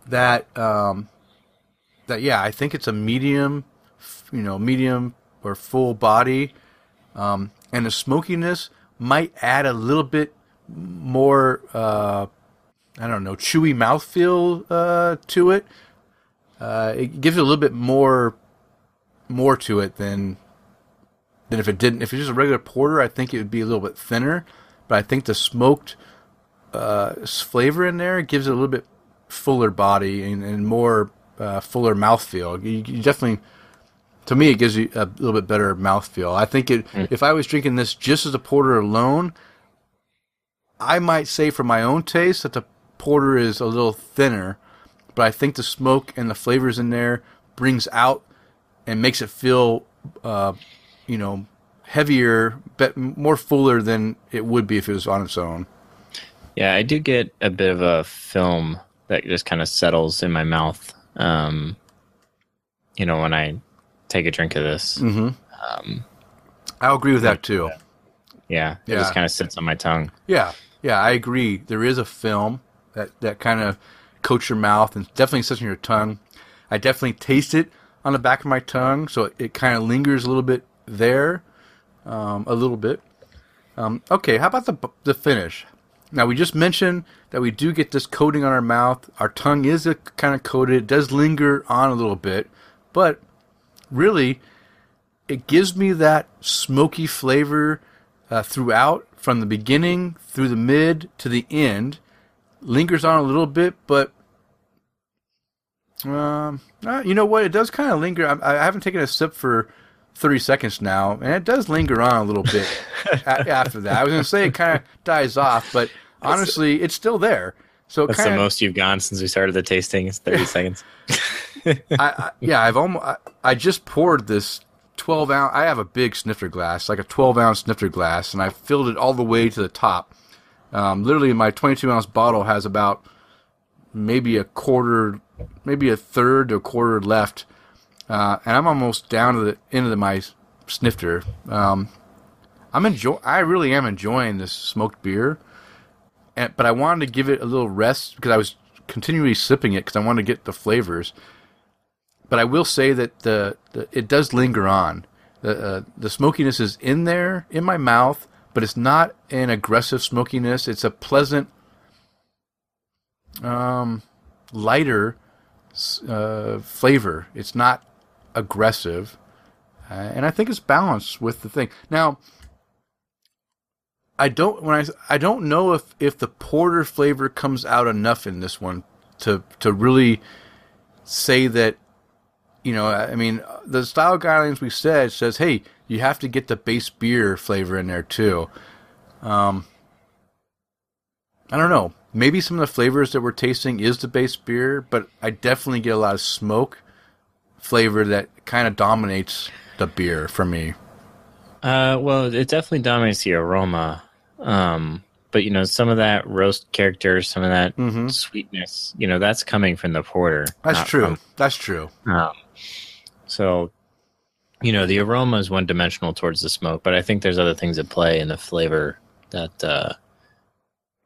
that um, that yeah, I think it's a medium, you know, medium or full body, um, and the smokiness might add a little bit more. Uh, I don't know, chewy mouthfeel uh, to it. Uh, it gives it a little bit more more to it than than if it didn't. If it's just a regular porter, I think it would be a little bit thinner. But I think the smoked uh, flavor in there gives it a little bit fuller body and, and more uh, fuller mouthfeel. You, you definitely, to me, it gives you a little bit better mouthfeel. I think it. If I was drinking this just as a porter alone, I might say for my own taste that the porter is a little thinner. But I think the smoke and the flavors in there brings out and makes it feel uh, you know, heavier, but more fuller than it would be if it was on its own. yeah, I do get a bit of a film that just kind of settles in my mouth. Um, you know, when I take a drink of this, Mm-hmm. I'll agree with that too. yeah, it Yeah. just kind of sits on my tongue. Yeah, yeah, I agree. There is a film that that kind of coats your mouth and definitely sits on your tongue. I definitely taste it on the back of my tongue, so it, it kind of lingers a little bit there, um, a little bit. Um, okay, how about the the finish? Now we just mentioned that we do get this coating on our mouth. Our tongue is a, kind of coated. It does linger on a little bit, but really, it gives me that smoky flavor uh, throughout, from the beginning through the mid to the end. Lingers on a little bit, but um, uh, you know what? It does kind of linger. I, I haven't taken a sip for thirty seconds now, and it does linger on a little bit a- after that. I was going to say it kind of dies off, but honestly, it's still there. So That's the kind of most you've gone since we started the tasting. It's thirty seconds. I, I, yeah, I've almost. I, I just poured this twelve ounce. I have a big snifter glass, like a twelve ounce snifter glass, and I filled it all the way to the top. Um, literally, my twenty-two ounce bottle has about maybe a quarter, maybe a third to a quarter left, uh, and I'm almost down to the end of my snifter. Um, I'm enjoy. I really am enjoying this smoked beer, and, but I wanted to give it a little rest because I was continually sipping it because I wanted to get the flavors but I will say that the, the it does linger on. The uh, the smokiness is in there in my mouth, but it's not an aggressive smokiness. It's a pleasant, um, lighter uh, flavor. It's not aggressive, uh, and I think it's balanced with the thing. Now, I don't when I I don't know if if the porter flavor comes out enough in this one to to really say that you know, I mean, the style guidelines we said says, hey, you have to get the base beer flavor in there too. Um, I don't know. Maybe some of the flavors that we're tasting is the base beer, but I definitely get a lot of smoke flavor that kind of dominates the beer for me. Uh, well, it definitely dominates the aroma. Um, but you know, some of that roast character, some of that Mhm. sweetness, you know, that's coming from the porter. That's true. from- That's true. um, so, you know, the aroma is one dimensional towards the smoke, but I think there's other things at play in the flavor that uh,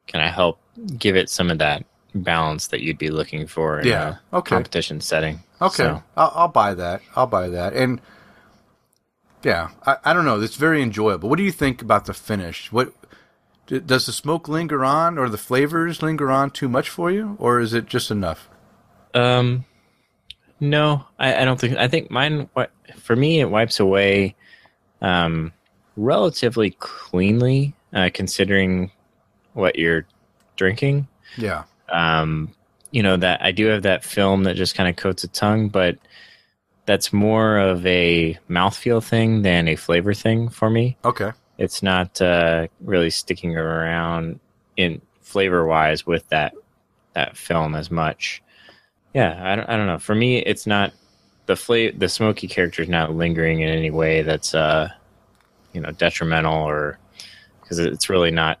kind of help give it some of that balance that you'd be looking for in Yeah. a Okay. competition setting. Okay, So, I'll, I'll buy that. I'll buy that. And Yeah, I, I don't know. It's very enjoyable. What do you think about the finish? What does the smoke linger on, or the flavors linger on too much for you, or is it just enough? Um, no, I, I don't think. I think mine. What for me, it wipes away, um, relatively cleanly, uh, considering what you're drinking. Yeah. Um, you know that I do have that film that just kind of coats a tongue, but that's more of a mouthfeel thing than a flavor thing for me. Okay. It's not uh, really sticking around in flavor wise with that that film as much. Yeah, I don't, I don't know. For me, it's not the flavor. The smoky character is not lingering in any way that's uh, you know detrimental or because it's really not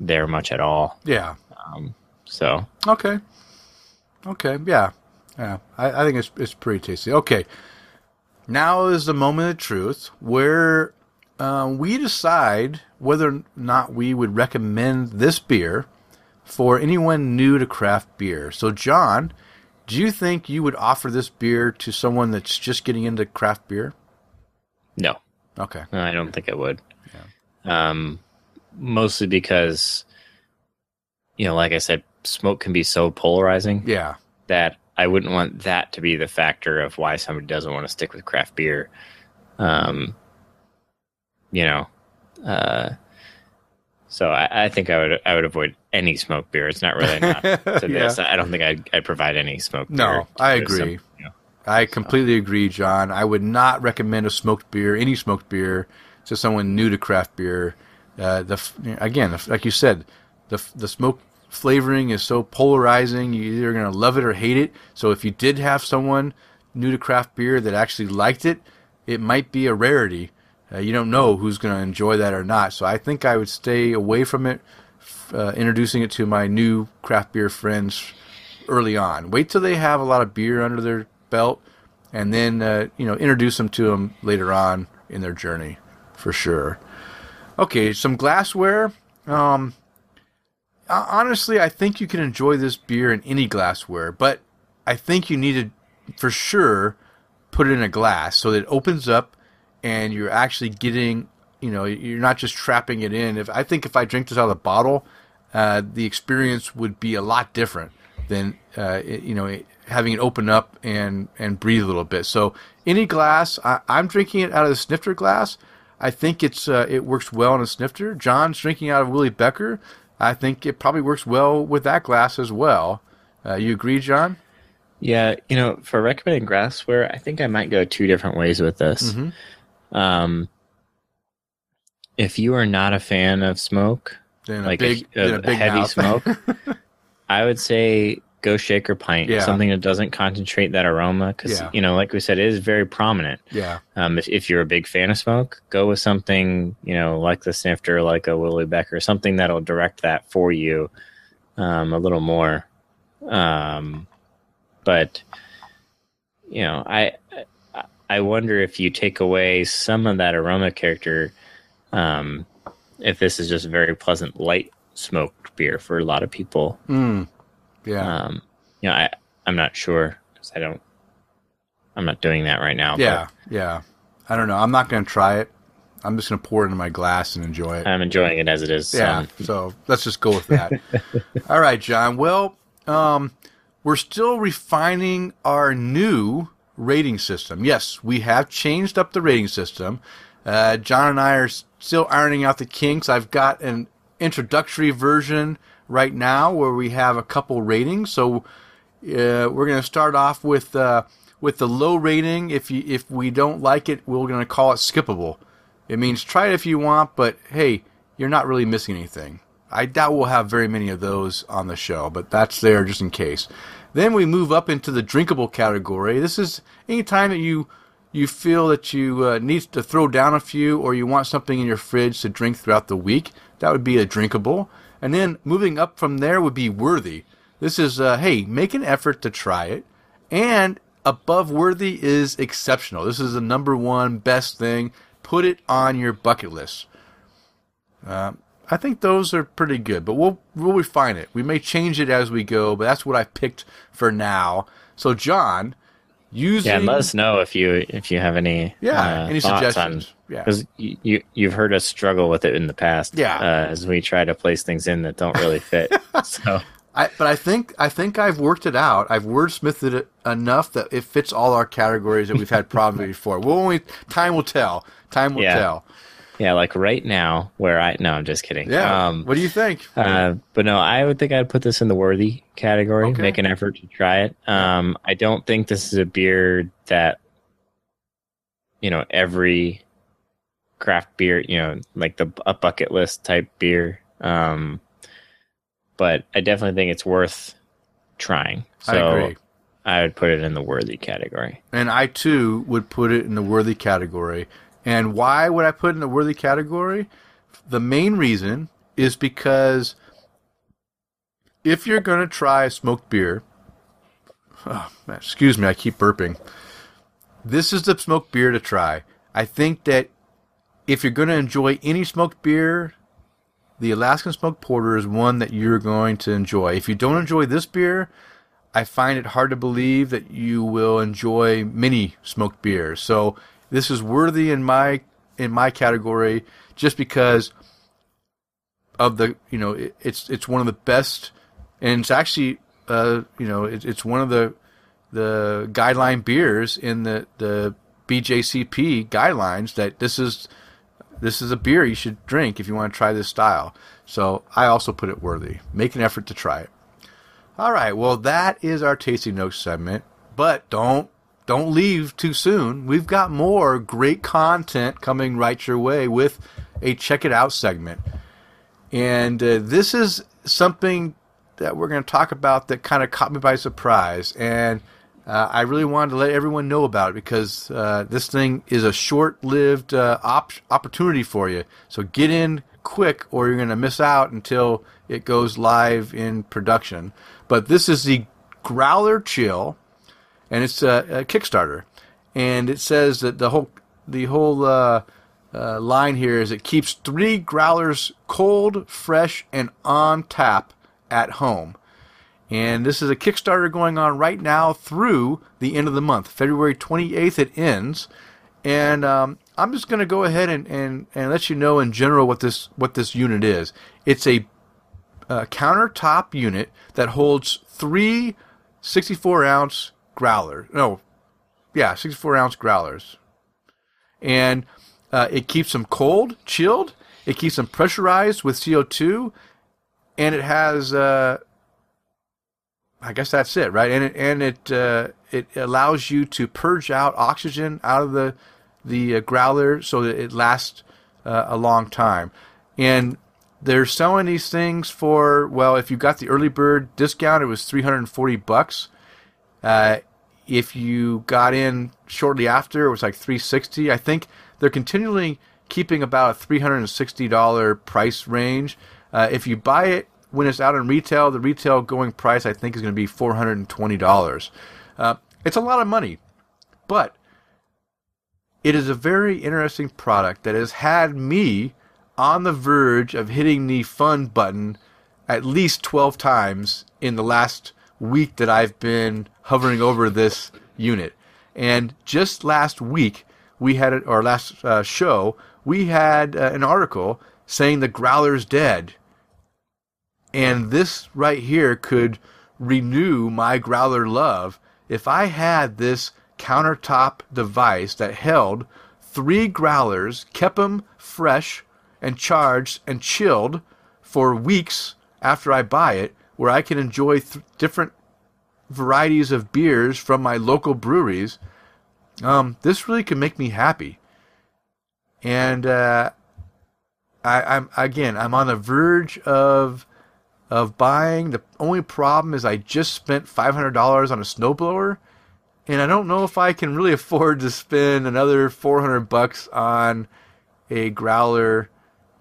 there much at all. Yeah. Um, so Okay. Okay. Yeah. Yeah. I, I think it's it's pretty tasty. Okay. Now is the moment of truth where uh, we decide whether or not we would recommend this beer for anyone new to craft beer. So, John, do you think you would offer this beer to someone that's just getting into craft beer? no, Okay. No, I don't think I would. Um, mostly because, you know, like I said, smoke can be so polarizing Yeah. that I wouldn't want that to be the factor of why somebody doesn't want to stick with craft beer. Um, you know, uh, so I, I think I would I would avoid any smoke beer. It's not really not to Yeah. this. I don't think I'd, I'd provide any smoke. No, I to some- agree. you know. I completely agree, John. I would not recommend a smoked beer, any smoked beer, to someone new to craft beer. Uh, the again, like you said, the the smoke flavoring is so polarizing. You're either gonna love it or hate it. So if you did have someone new to craft beer that actually liked it, it might be a rarity. Uh, you don't know who's gonna enjoy that or not. So I think I would stay away from it. Uh, introducing it to my new craft beer friends early on. Wait till they have a lot of beer under their belt, and then uh, you know introduce them to them later on in their journey, for sure. Okay, some glassware. Um, ho- honestly, I think you can enjoy this beer in any glassware, but I think you need to, for sure, put it in a glass so that it opens up, and you're actually getting. You know, you're not just trapping it in. If I think if I drink this out of the bottle, uh, the experience would be a lot different than uh, it- you know it- having it open up and and breathe a little bit. So any glass, I, I'm drinking it out of the snifter glass. I think it's uh, it works well in a snifter. John's drinking out of Willie Becker. I think it probably works well with that glass as well. Uh, you agree, John? Yeah, you know, for recommending glassware, I think I might go two different ways with this. Mhm. Um, if you are not a fan of smoke, Then like a big, a, then a big heavy mouth. smoke, I would say go shaker pint, Yeah. something that doesn't concentrate that aroma, because Yeah. you know, like we said, it is very prominent. yeah, Um, if, if you're a big fan of smoke, go with something, you know, like the snifter, like a Willie Becker, something that'll direct that for you um, a little more. Um, but, you know, I, I- wonder if you take away some of that aroma character, um, if this is just very pleasant, light smoked beer for a lot of people. mm, yeah, Um, you know, I, I'm not sure 'cause I don't, I'm not doing that right now. but- yeah, yeah. I don't know. I'm not going to try it. I'm just going to pour it into my glass and enjoy it. I'm enjoying it as it is. Yeah, Um, so let's just go with that. All right, John. Well, um, we're still refining our new rating system. Yes, we have changed up the rating system. Uh, John and I are still ironing out the kinks. I've got an introductory version right now where we have a couple ratings. So uh, we're going to start off with uh, with the low rating. If you if we don't like it, we're going to call it skippable. It means try it if you want, but hey, you're not really missing anything. I doubt we'll have very many of those on the show, but that's there just in case. Then we move up into the drinkable category. This is any time that you you feel that you uh, need to throw down a few or you want something in your fridge to drink throughout the week. That would be a drinkable. And then moving up from there would be worthy. This is uh, hey, make an effort to try it. And above worthy is exceptional. This is the number one best thing. Put it on your bucket list. Uh, I think those are pretty good, but we'll we'll refine it. We may change it as we go, but that's what I picked for now. So, John, using. Yeah, and let us know if you if you have any Yeah, uh, any suggestions. on Yeah. because you, you you've heard us struggle with it in the past. Yeah. uh, as we try to place things in that don't really fit. so I, but I think I think I've worked it out. I've wordsmithed it enough that it fits all our categories that we've had problems before. We'll only time will tell. Time will Yeah. tell. Yeah, like right now where I no, I'm just kidding. Yeah. Um, what do you think? Uh, but no, I would think I'd put this in the worthy category. Okay. Make an effort to try it. Um, I don't think this is a beer that, you know, every craft beer, you know, like the a bucket list type beer. Um, but I definitely think it's worth trying. So I agree. I would put it in the worthy category. And I too would put it in the worthy category. And why would I put in the worthy category? The main reason is because if you're going to try smoked beer, oh, excuse me, I keep burping. This is the smoked beer to try. I think that if you're going to enjoy any smoked beer, the Alaskan Smoked Porter is one that you're going to enjoy. If you don't enjoy this beer, I find it hard to believe that you will enjoy many smoked beers. So this is worthy in my in my category just because of the you know it, it's it's one of the best and it's actually uh you know it, it's one of the the guideline beers in the the BJCP guidelines that this is this is a beer you should drink if you want to try this style. So I also put it worthy. Make an effort to try it. All right, well that is our tasting notes segment, but don't don't leave too soon. We've got more great content coming right your way with a check it out segment. And uh, this is something that we're going to talk about that kind of caught me by surprise and uh, I really wanted to let everyone know about it because uh, this thing is a short-lived uh, op- opportunity for you. So get in quick, or you're going to miss out until it goes live in production. But this is the Growler Chill, and it's a, a Kickstarter, and it says that the whole the whole uh, uh, line here is it keeps three growlers cold, fresh, and on tap at home. And this is a Kickstarter going on right now through the end of the month. February 28th it ends. And um, I'm just going to go ahead and, and, and let you know in general what this what this unit is. It's a, uh countertop unit that holds three 64 ounce growlers. No, yeah, 64 ounce growlers. And uh, it keeps them cold, chilled. It keeps them pressurized with CO2. And it has. Uh, I guess that's it, right? And it and it uh, it allows you to purge out oxygen out of the the uh, growler so that it lasts uh, a long time. And they're selling these things for well, if you got the early bird discount, it was three hundred and forty bucks. Uh, if you got in shortly after, it was like three sixty. I think they're continually keeping about a three hundred and sixty dollar price range. Uh, if you buy it when it's out in retail, the retail going price I think is going to be four hundred and twenty dollars. Uh, it's a lot of money, but it is a very interesting product that has had me on the verge of hitting the fun button at least twelve times in the last week that I've been hovering over this unit. And just last week, we had our last uh, show, we had uh, an article saying the growler's dead. And this right here could renew my growler love if I had this countertop device that held three growlers, kept them fresh and charged and chilled for weeks after I buy it, where I can enjoy th- different varieties of beers from my local breweries. Um, this really can make me happy. And uh, I, I'm again, I'm on the verge of of buying. The only problem is I just spent five hundred dollars on a snowblower, and I don't know if I can really afford to spend another four hundred bucks on a growler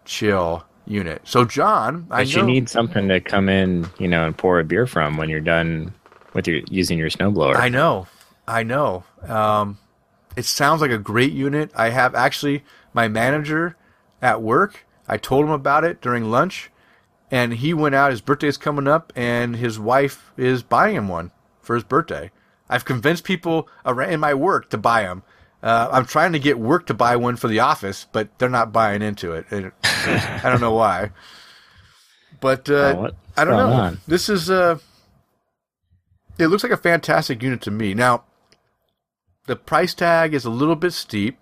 chill unit. So, John, I But know you need something to come in, you know, and pour a beer from when you're done with your using your snowblower. I know, I know. Um, it sounds like a great unit. I have actually my manager at work. I told him about it during lunch, and he went out. His birthday's coming up, and his wife is buying him one for his birthday. I've convinced people around in my work to buy them. Uh, I'm trying to get work to buy one for the office, but they're not buying into it. I don't know why. But uh, Oh, I don't know. on? This is uh, it looks like a fantastic unit to me. Now, the price tag is a little bit steep.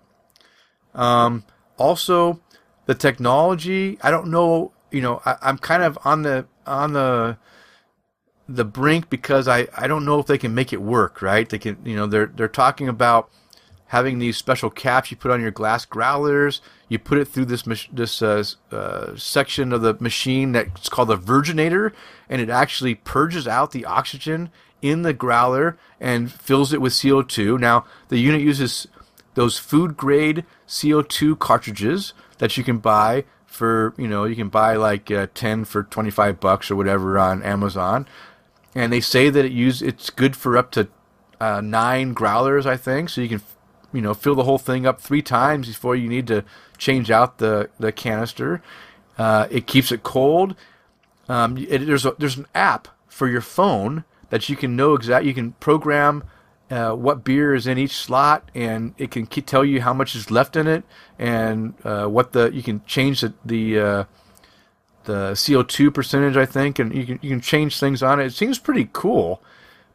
Um, also, the technology. I don't know. You know, I, I'm kind of on the on the the brink because I, I don't know if they can make it work. Right? They can. You know, they're they're talking about having these special caps you put on your glass growlers. You put it through this this uh, uh, section of the machine that's called the virginator, and it actually purges out the oxygen in the growler and fills it with CO2. Now the unit uses those food grade CO2 cartridges that you can buy for you know you can buy like uh, 10 for 25 bucks or whatever on Amazon and they say that it use it's good for up to uh, nine growlers I think so you can you know fill the whole thing up three times before you need to change out the the canister uh, it keeps it cold um, it, there's a, there's an app for your phone that you can know exact. You can program uh, what beer is in each slot, and it can ke- tell you how much is left in it, and uh, what the you can change the the, uh, the CO2 percentage, I think, and you can you can change things on it. It seems pretty cool,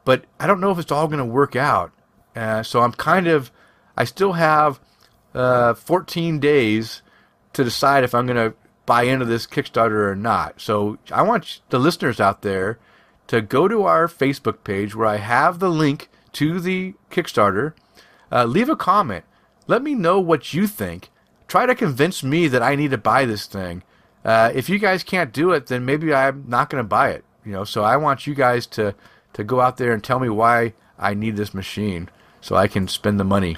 but I don't know if it's all going to work out. Uh, so I'm kind of I still have uh, 14 days to decide if I'm going to buy into this Kickstarter or not. So I want the listeners out there to go to our Facebook page where I have the link to the Kickstarter. Uh, leave a comment. Let me know what you think. Try to convince me that I need to buy this thing. Uh, if you guys can't do it, then maybe I'm not going to buy it. You know, so I want you guys to to go out there and tell me why I need this machine so I can spend the money.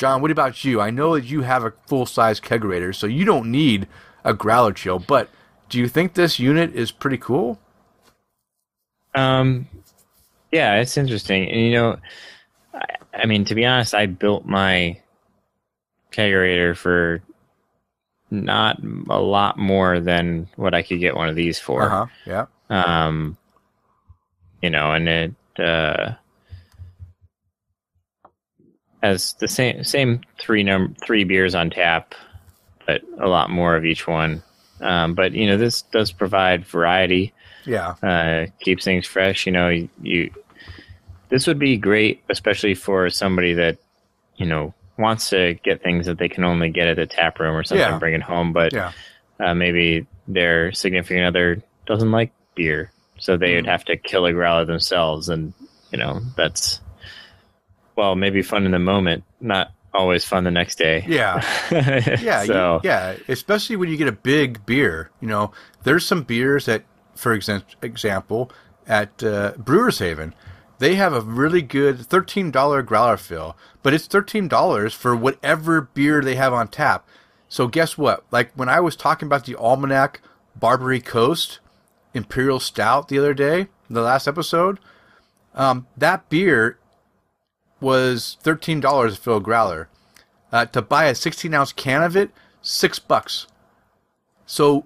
John, what about you? I know that you have a full size kegerator, so you don't need a growler chill. But do you think this unit is pretty cool? Um, yeah, it's interesting. And you know, I, I mean, to be honest, I built my kegerator for not a lot more than what I could get one of these for. Uh huh. Yeah. Um, you know, and it uh, has the same same three num three beers on tap, but a lot more of each one. Um, but you know, this does provide variety Yeah. uh, keeps things fresh. You know, you, you this would be great, especially for somebody that you know wants to get things that they can only get at the tap room or something, Yeah. bring it home. But Yeah. uh, maybe their significant other doesn't like beer, so they Mm. would have to kill a growler themselves, and you know that's well, maybe fun in the moment, not always fun the next day. Yeah. Yeah, you- yeah, especially when you get a big beer. You know, there's some beers that, for exa- example, at uh, Brewers Haven, they have a really good thirteen dollar growler fill, but it's thirteen dollars for whatever beer they have on tap. So guess what? Like when I was talking about the Almanac Barbary Coast Imperial Stout the other day, the last episode, um, that beer was thirteen dollars to fill a growler uh, to buy a 16 ounce can of it, six bucks. So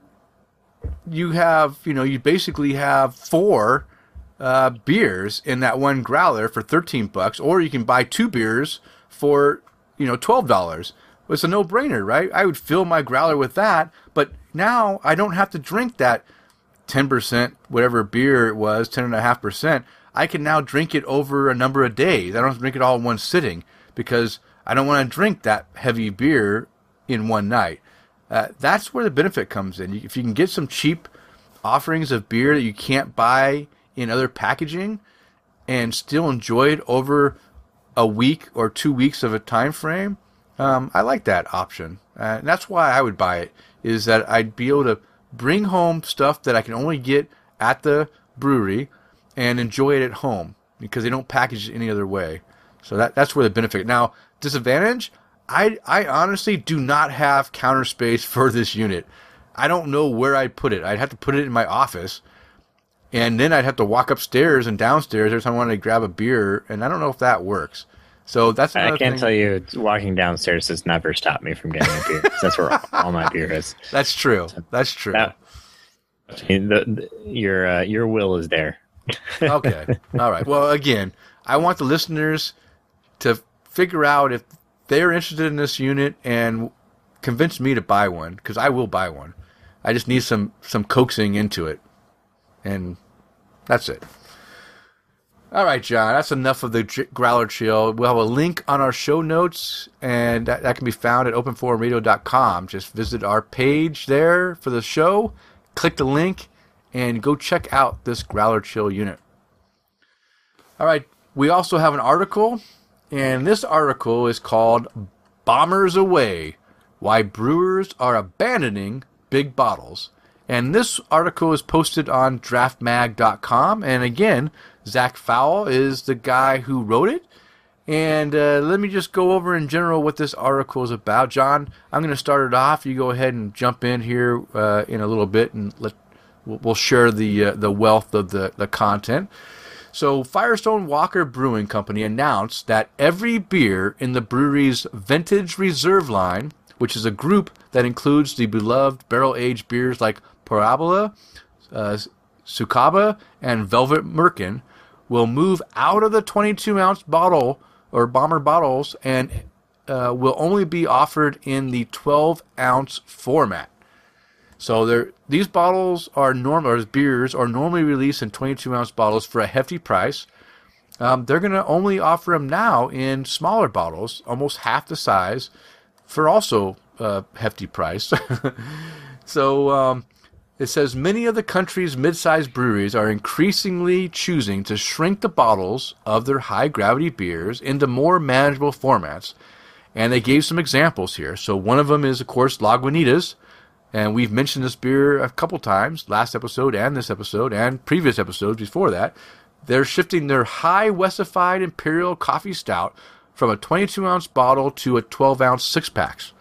you have, you know, you basically have four uh, beers in that one growler for 13 bucks, or you can buy two beers for, you know, $12. It's a no brainer, right? I would fill my growler with that, but now I don't have to drink that 10%, whatever beer it was, 10.5%. I can now drink it over a number of days. I don't drink it all in one sitting because I don't want to drink that heavy beer in one night. Uh, that's where the benefit comes in. If you can get some cheap offerings of beer that you can't buy in other packaging and still enjoy it over a week or two weeks of a time frame, um, I like that option. Uh, and that's why I would buy it. Is that I'd be able to bring home stuff that I can only get at the brewery and enjoy it at home because they don't package it any other way. So that that's where the benefit. Now disadvantage, I I honestly do not have counter space for this unit. I don't know where I'd put it. I'd have to put it in my office, and then I'd have to walk upstairs and downstairs every time I wanted to grab a beer, and I don't know if that works. So that's I can't thing. tell you, walking downstairs has never stopped me from getting a beer. that's where all my beer is. That's true. That's true. That, the, the, your uh, your will is there. Okay. All right. Well, again, I want the listeners to figure out if they're interested in this unit and convince me to buy one because I will buy one. I just need some some coaxing into it, and that's it. All right, John, that's enough of the Growler Chill. We'll have a link on our show notes, and that, that can be found at openforumradio.com. Just visit our page there for the show, click the link, and go check out this Growler Chill unit. All right, we also have an article, and this article is called Bombers Away Why Brewers Are Abandoning Big Bottles. And this article is posted on draftmag.com. And again, Zach Fowle is the guy who wrote it. And uh, let me just go over in general what this article is about. John, I'm going to start it off. You go ahead and jump in here uh, in a little bit, and let we'll share the uh, the wealth of the, the content. So, Firestone Walker Brewing Company announced that every beer in the brewery's Vintage Reserve line, which is a group that includes the beloved barrel aged beers like Parabola, uh, Sucaba, and Velvet Merkin, will move out of the 22 ounce bottle or bomber bottles and uh, will only be offered in the 12 ounce format. So there, these bottles are normal, or beers are normally released in 22 ounce bottles for a hefty price. Um, they're going to only offer them now in smaller bottles, almost half the size, for also a hefty price. so um, it says many of the country's mid-sized breweries are increasingly choosing to shrink the bottles of their high-gravity beers into more manageable formats, and they gave some examples here. So one of them is, of course, Lagunitas, and we've mentioned this beer a couple times, last episode and this episode and previous episodes before that. They're shifting their high Westified Imperial Coffee Stout from a 22 ounce bottle to a 12 ounce six packs.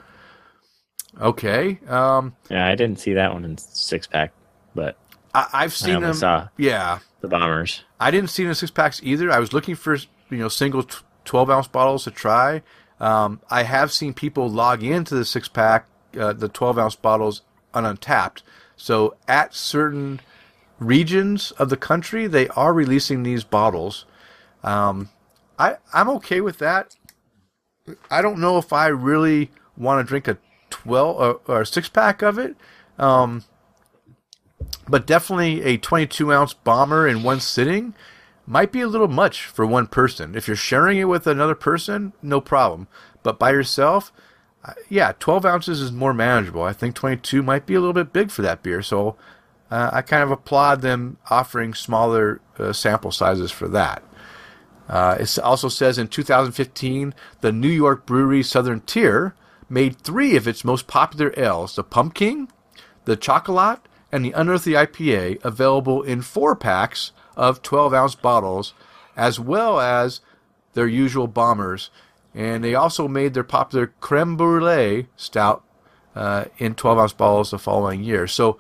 Okay. Um, Yeah, I didn't see that one in six pack, but I, I've I seen only them. saw Yeah, the bombers. I didn't see them in six packs either. I was looking for you know single 12 ounce bottles to try. Um, I have seen people log into the six pack, uh, the 12 ounce bottles on Untappd. So at certain regions of the country, they are releasing these bottles. Um, I I'm okay with that. I don't know if I really want to drink a 12 or, or a six pack of it. Um, but definitely a 22 ounce bomber in one sitting might be a little much for one person. If you're sharing it with another person, no problem. But by yourself, yeah, 12 ounces is more manageable. I think 22 might be a little bit big for that beer. So uh, I kind of applaud them offering smaller uh, sample sizes for that. Uh, it also says in 2015, the New York brewery Southern Tier made three of its most popular ales the Pumpkin, the Choklat, and the Unearthly IPA available in four packs of 12 ounce bottles, as well as their usual bombers. And they also made their popular Creme Brulee Stout uh, in 12 ounce bottles the following year. So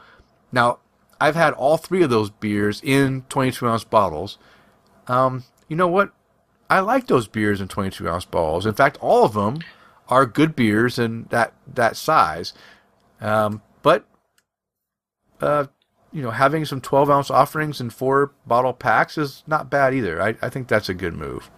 now I've had all three of those beers in 22 ounce bottles. Um, you know what? I like those beers in 22 ounce bottles. In fact, all of them are good beers in that that size. Um, but uh, you know, having some 12 ounce offerings in four bottle packs is not bad either. I, I think that's a good move.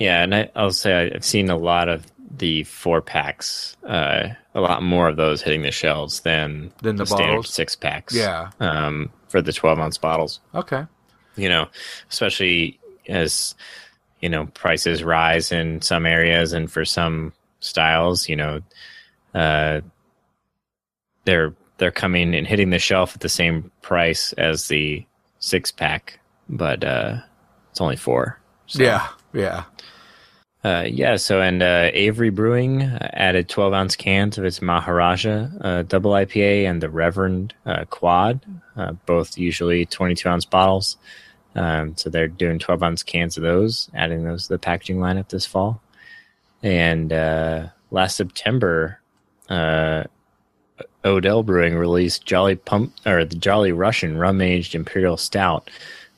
Yeah, and I, I'll say I've seen a lot of the four packs, uh, a lot more of those hitting the shelves than Than the standard bottles? six packs. Yeah. um, for the twelve ounce bottles. Okay. You know, especially as you know prices rise in some areas and for some styles, you know, uh, they're they're coming and hitting the shelf at the same price as the six pack, but uh, it's only four. So, Yeah. Yeah. Uh, yeah. So, and uh, Avery Brewing uh, added 12 ounce cans of its Maharaja uh, double IPA and the Reverend uh, Quad, uh, both usually 22 ounce bottles. Um, so they're doing 12 ounce cans of those, adding those to the packaging lineup this fall. And last September, Odell Brewing released Jolly Pump or the Jolly Russian rum aged imperial stout,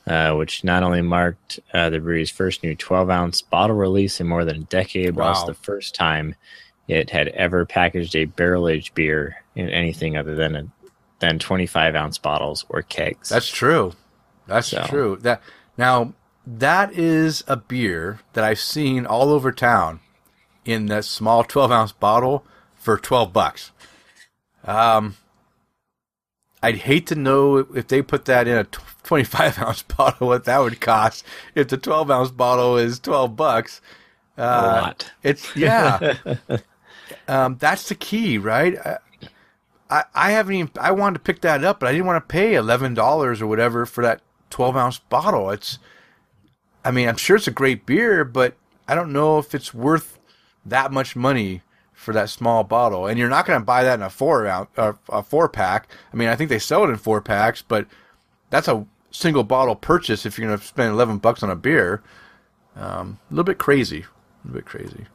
uh, which not only marked uh, the brewery's first new 12 ounce bottle release in more than a decade, but also Wow. the first time it had ever packaged a barrel aged beer in anything other than a, than 25 ounce bottles or kegs. That's true. That's So- true. That now that is a beer that I've seen all over town in that small 12 ounce bottle for 12 bucks. Um, I'd hate to know if they put that in a 25 ounce bottle, what that would cost. If the 12 ounce bottle is 12 bucks, uh, a lot. It's yeah. um, that's the key, right? I, I haven't even. I wanted to pick that up, but I didn't want to pay eleven dollars or whatever for that 12 ounce bottle. It's, I mean, I'm sure it's a great beer, but I don't know if it's worth that much money for that small bottle. And you're not going to buy that in a four ounce, uh, a four pack. I mean, I think they sell it in four packs, but that's a single bottle purchase if you're going to spend 11 bucks on a beer. Um, a little bit crazy, a little bit crazy.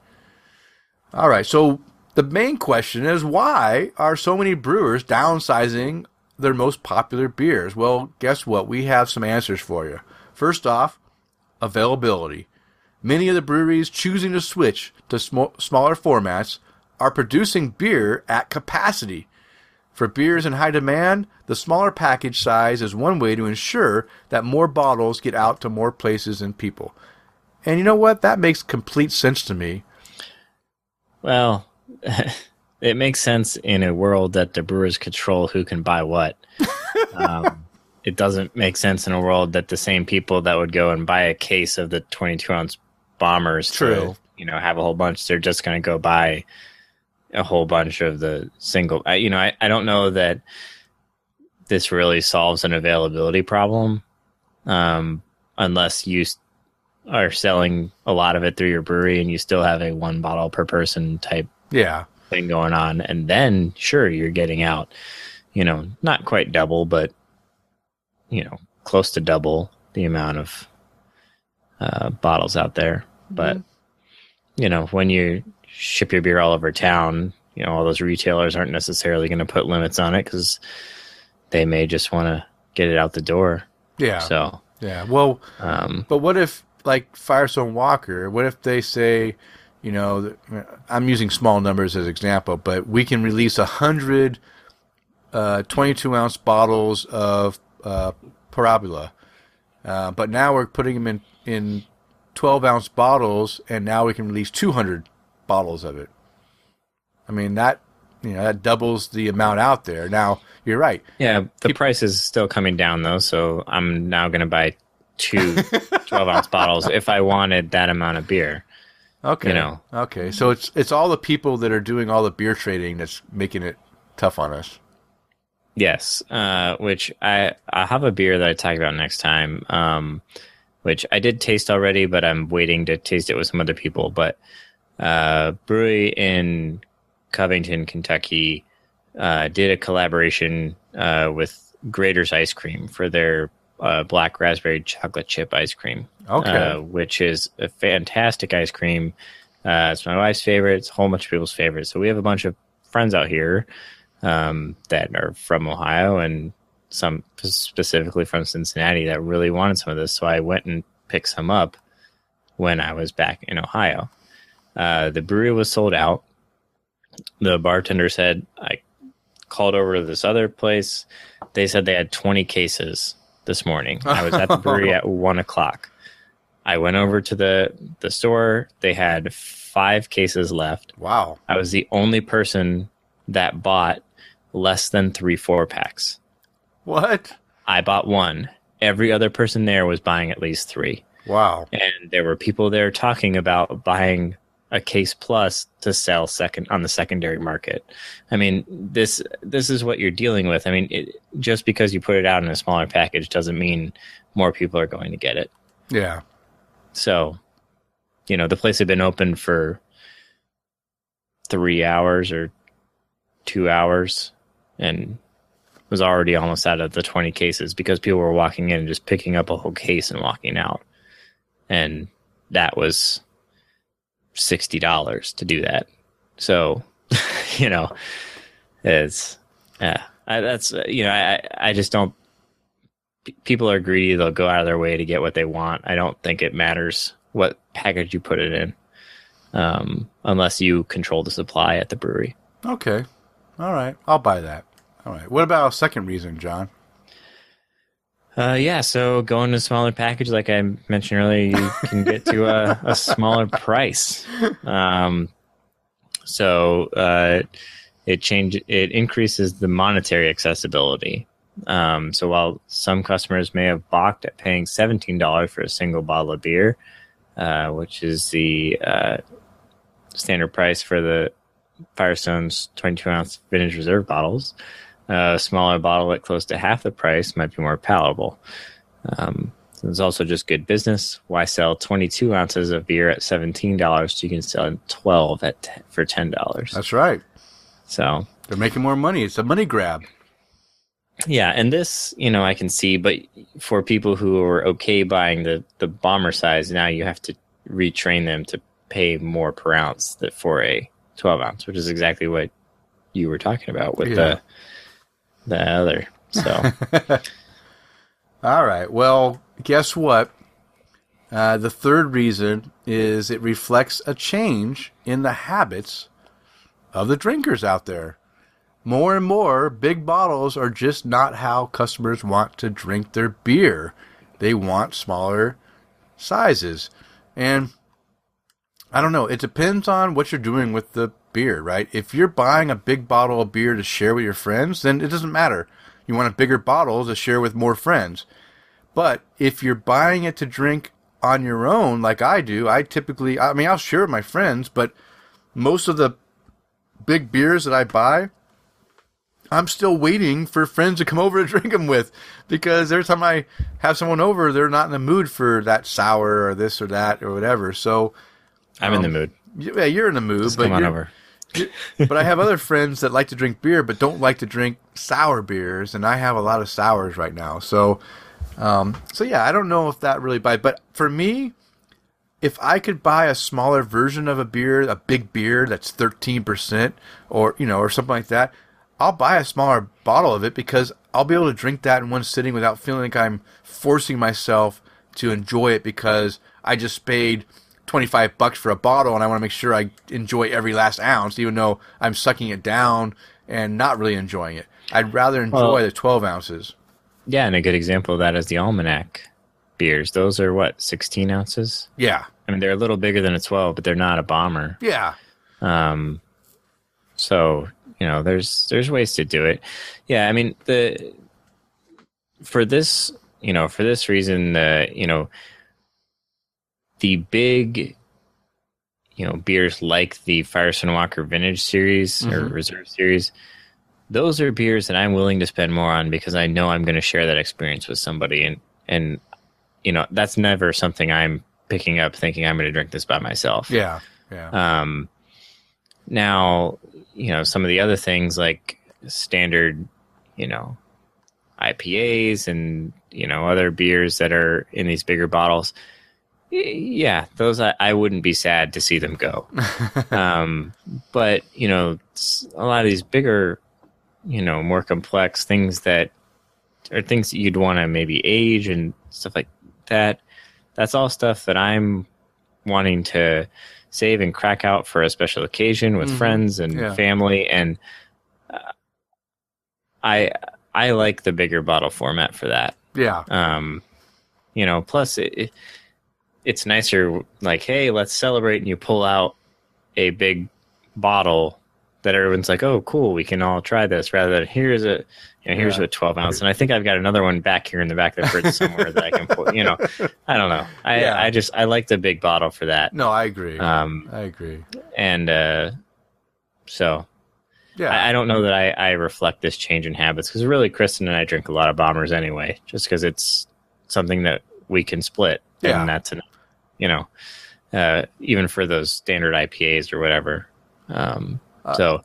All right, so the main question is why are so many brewers downsizing their most popular beers? Well, guess what? We have some answers for you. First off, availability. Many of the breweries choosing to switch to sm- smaller formats are producing beer at capacity. For beers in high demand, the smaller package size is one way to ensure that more bottles get out to more places and people. And you know what? That makes complete sense to me. Well, it makes sense in a world that the brewers control who can buy what. um, it doesn't make sense in a world that the same people that would go and buy a case of the 22 ounce bombers True. to you know have a whole bunch they're just going to go buy a whole bunch of the single I, you know I, I don't know that this really solves an availability problem um, unless you are selling a lot of it through your brewery and you still have a one bottle per person type yeah. thing going on. And then sure you're getting out you know not quite double but you know close to double the amount of uh, bottles out there. But mm-hmm. you know when you ship your beer all over town. You know all those retailers aren't necessarily going to put limits on it because they may just want to get it out the door. Yeah. So yeah. Well um, but what if like firestone walker what if they say you know i'm using small numbers as example but we can release a hundred uh, 22 ounce bottles of uh, parabola uh, but now we're putting them in in 12 ounce bottles, and now we can release 200 bottles of it. I mean that you know that doubles the amount out there. Now you're right. Yeah, the People, price is still coming down though, so I'm now going to buy two 12 ounce bottles if I wanted that amount of beer. Okay. You know. Okay, so it's it's all the people that are doing all the beer trading that's making it tough on us. Yes, uh, which I I have a beer that I talk about next time, um, which I did taste already, but I'm waiting to taste it with some other people. But uh, brewery in Covington, Kentucky, uh, did a collaboration uh, with Graeter's Ice Cream for their uh, black raspberry chocolate chip ice cream. Okay, uh, which is a fantastic ice cream. it's my wife's favorite. It's a whole bunch of people's favorite. So we have a bunch of friends out here um, that are from Ohio and some specifically from Cincinnati that really wanted some of this. So I went and picked some up when I was back in Ohio. Uh, the brewery was sold out. The bartender said, I called over to this other place. They said they had 20 cases this morning. I was at the brewery at one o'clock. I went over to the, the store. They had five cases left. Wow. I was the only person that bought less than three four packs. What? I bought one. Every other person there was buying at least three. Wow. And there were people there talking about buying a case plus to sell second on the secondary market. I mean, this this is what you're dealing with. I mean, it, just because you put it out in a smaller package doesn't mean more people are going to get it. Yeah. So, you know, the place had been open for 3 hours or two hours and was already almost out of the 20 cases because people were walking in and just picking up a whole case and walking out. And that was $60 to do that. So, you know, it's, yeah, I, that's, you know, I, I just don't, people are greedy. They'll go out of their way to get what they want. I don't think it matters what package you put it in, um, unless you control the supply at the brewery. Okay. All right, I'll buy that. All right. What about a second reason, John? Uh, yeah, so going to smaller package, like I mentioned earlier, you can get to a, a smaller price. Um, so uh, it change it increases the monetary accessibility. Um, so while some customers may have balked at paying seventeen dollars for a single bottle of beer, uh, which is the uh, standard price for the Firestone's twenty-two ounce vintage reserve bottles, a smaller bottle at close to half the price might be more palatable. Um, it's also just good business. Why sell 22 ounces of beer at $17 so you can sell 12 at t- for $10? That's right. So They're making more money. It's a money grab. yeah, and this, you know, I can see, but for people who are okay buying the, the bomber size, now you have to retrain them to pay more per ounce that for a 12 ounce, which is exactly what you were talking about with Yeah. the the other. So All right. Well, guess what? Uh, the third reason is it reflects a change in the habits of the drinkers out there. More and more, big bottles are just not how customers want to drink their beer. They want smaller sizes. And I don't know, it depends on what you're doing with the beer, right? If you're buying a big bottle of beer to share with your friends, then it doesn't matter. You want a bigger bottle to share with more friends. But if you're buying it to drink on your own, like I do, I typically, I mean, I'll share with my friends, but most of the big beers that I buy, I'm still waiting for friends to come over to drink them with because every time I have someone over, they're not in the mood for that sour or this or that or whatever. So, I'm in the um, mood. yeah, you're in the mood, Just but come on you're- over. but I have other friends that like to drink beer but don't like to drink sour beers, and I have a lot of sours right now. So, um, so yeah, I don't know if that really buy. But for me, if I could buy a smaller version of a beer, a big beer that's thirteen percent, or you know, or something like that, I'll buy a smaller bottle of it because I'll be able to drink that in one sitting without feeling like I'm forcing myself to enjoy it because I just paid 25 bucks for a bottle and I want to make sure I enjoy every last ounce, even though I'm sucking it down and not really enjoying it. I'd rather enjoy Well- the 12 ounces. Yeah, and a good example of that is the Almanac beers. Those are what, 16 ounces? Yeah. I mean, they're a little bigger than a 12, but they're not a bomber. Yeah. Um, so you know, there's there's ways to do it. Yeah, I mean the for this you know for this reason the you know the big you know beers like the Firestone Walker Vintage series or Mhm. Reserve series. Those are beers that I'm willing to spend more on because I know I'm going to share that experience with somebody, and and you know that's never something I'm picking up thinking I'm going to drink this by myself. Yeah. Yeah. Um, now, you know, some of the other things like standard, you know, IPAs and, you know, other beers that are in these bigger bottles. Yeah, those I, I wouldn't be sad to see them go. um, but, you know, a lot of these bigger, you know, more complex things that are things that you'd want to maybe age and stuff like that. That's all stuff that I'm wanting to save and crack out for a special occasion with Mhm. friends and Yeah. family and uh, I I like the bigger bottle format for that. yeah. Um you know, plus it, it it's nicer like hey, let's celebrate and you pull out a big bottle that everyone's like, "Oh, cool, we can all try this." Rather than here's a, you know, here's Yeah. a 12 ounce, and I think I've got another one back here in the back of the fridge somewhere that I can pull. You know, I don't know. I Yeah. I just I like the big bottle for that. No, I agree. Um, I agree. and uh, so Yeah. I, I don't know that I, I reflect this change in habits because really Kristen and I drink a lot of bombers anyway, just because it's something that we can split, Yeah. and that's enough. You know, uh, even for those standard IPAs or whatever. Um, Uh, so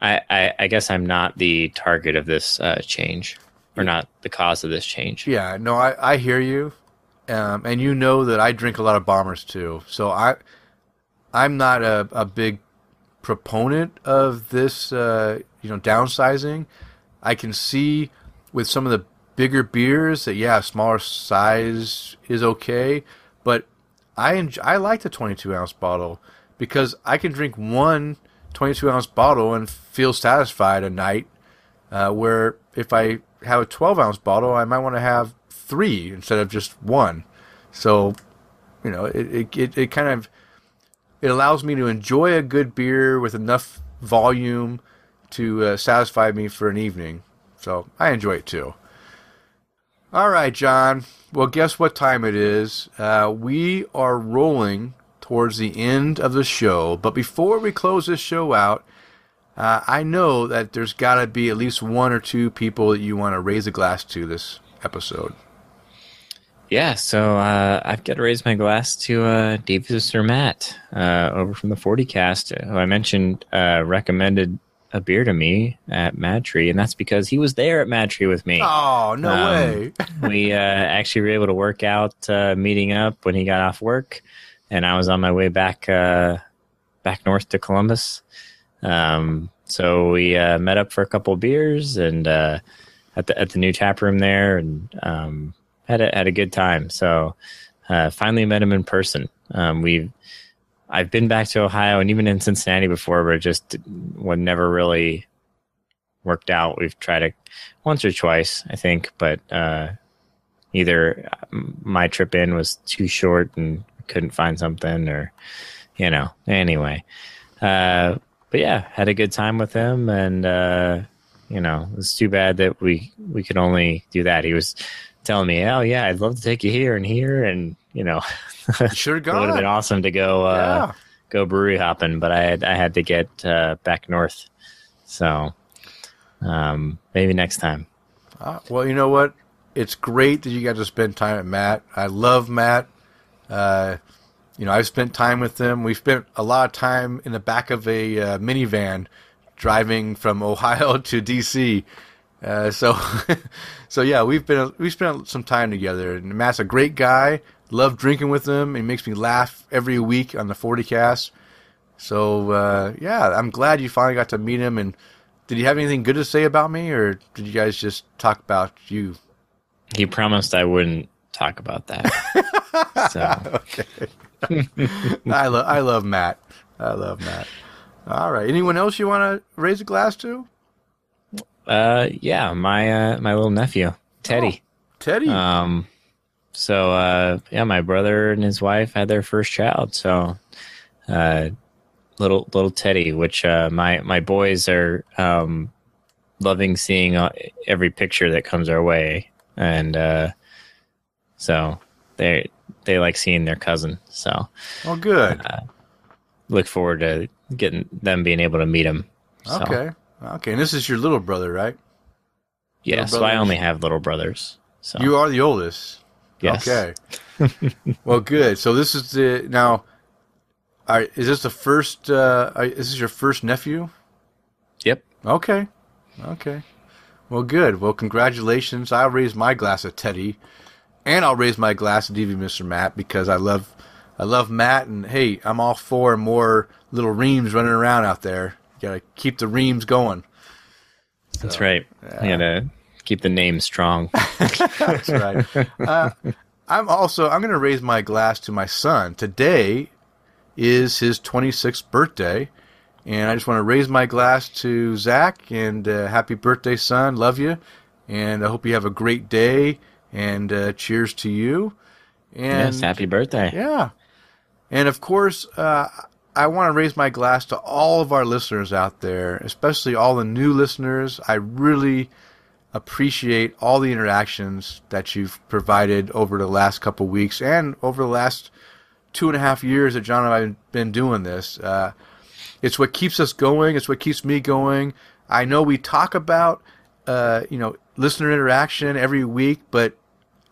I, I I guess I'm not the target of this uh, change, or not the cause of this change. Yeah, no, I, I hear you, um, and you know that I drink a lot of bombers too. So I, I'm not a, a big proponent of this, uh, you know, downsizing. I can see with some of the bigger beers that yeah, smaller size is okay, I enjoy, I like the 22 ounce bottle because I can drink one 22 ounce bottle and feel satisfied a night uh, where if I have a 12 ounce bottle, I might want to have three instead of just one. So, you know, it, it, it, it kind of it allows me to enjoy a good beer with enough volume to uh, satisfy me for an evening. So I enjoy it too. All right, John. Well, guess what time it is? Uh, we are rolling towards the end of the show. But before we close this show out, uh, I know that there's got to be at least one or two people that you want to raise a glass to this episode. Yeah, so uh, I've got to raise my glass to uh, David Sir Matt uh, over from the 40 cast, who I mentioned uh, recommended a beer to me at MadTree, and that's because he was there at MadTree with me. Oh, no Um, way. we uh, actually were able to work out uh, meeting up when he got off work, and I was on my way back uh, back north to Columbus. Um, so we uh, met up for a couple of beers and uh, at the at the new tap room there, and um, had a, had a good time. So uh, finally met him in person. Um, we've I've been back to Ohio and even in Cincinnati before, but it just would never really worked out. We've tried it once or twice, I think, but uh, either um, my trip in was too short and couldn't find something, or you know. Anyway, uh, but yeah, had a good time with him, and uh, you know, it's too bad that we we could only do that. He was telling me, "Oh yeah, I'd love to take you here and here," and you know, have it would have been awesome to go uh, Yeah. go brewery hopping, but I had I had to get uh, back north, so um, maybe next time. Uh, well, you know what? It's great that you got to spend time at Matt. I love Matt. Uh, you know, I've spent time with them. We spent a lot of time in the back of a uh, minivan driving from Ohio to DC. Uh, so, so yeah, we've been we spent some time together. And Matt's a great guy. Love drinking with him. He makes me laugh every week on the 40 cast. So uh, yeah, I'm glad you finally got to meet him. And did he have anything good to say about me, or did you guys just talk about you? He promised I wouldn't talk about that. so I love I love Matt. I love Matt. All right. Anyone else you want to raise a glass to? uh, yeah, my uh, my little nephew Teddy. Teddy. Um, so uh, yeah, my brother and his wife had their first child. So, uh, little little Teddy, which uh, my my boys are um, loving seeing uh, every picture that comes our way, and uh, so they they like seeing their cousin. So oh, good. look forward to getting them being able to meet him. So, okay. Okay. And this is your little brother, right? Yeah. So I only have little brothers. So You are the oldest. Yes. Okay. well, good. So this is the now. Right, is this the first? Uh, is this your first nephew? Yep. Okay. Okay. Well, good. Well, congratulations. I'll raise my glass of Teddy, and I'll raise my glass of DV Mr. Matt because I love, I love Matt, and hey, I'm all for more little reams running around out there. You gotta keep the reams going. That's right. You gotta keep the name strong. That's right. uh, I'm also I'm going to raise my glass to my son. Today is his 26th birthday, and I just want to raise my glass to Zach and uh, happy birthday, son. Love you, and I hope you have a great day. And uh, cheers to you. And yes. Happy birthday. yeah. And of course, uh, I want to raise my glass to all of our listeners out there, especially all the new listeners. I really appreciate all the interactions that you've provided over the last couple weeks and over the last two and a half years that John and I have been doing this. Uh, it's what keeps us going. It's what keeps me going. I know we talk about, uh, you know, listener interaction every week, but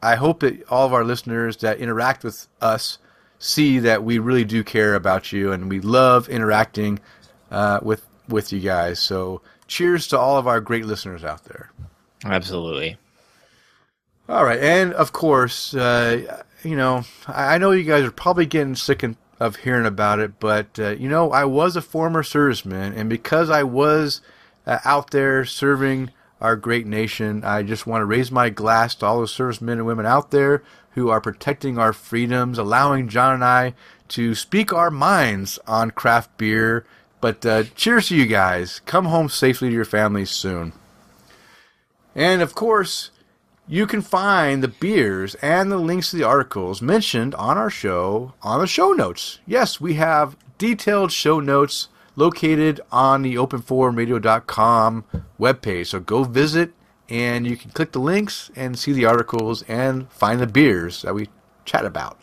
I hope that all of our listeners that interact with us see that we really do care about you and we love interacting uh, with with you guys. So, cheers to all of our great listeners out there. Absolutely. All right, and of course, uh, you know, I know you guys are probably getting sick of hearing about it, but uh, you know, I was a former serviceman, and because I was uh, out there serving our great nation, I just want to raise my glass to all the servicemen and women out there who are protecting our freedoms, allowing John and I to speak our minds on craft beer. But uh, cheers to you guys! Come home safely to your families soon. And of course, you can find the beers and the links to the articles mentioned on our show on the show notes. Yes, we have detailed show notes located on the openforumradio.com webpage. So go visit and you can click the links and see the articles and find the beers that we chat about.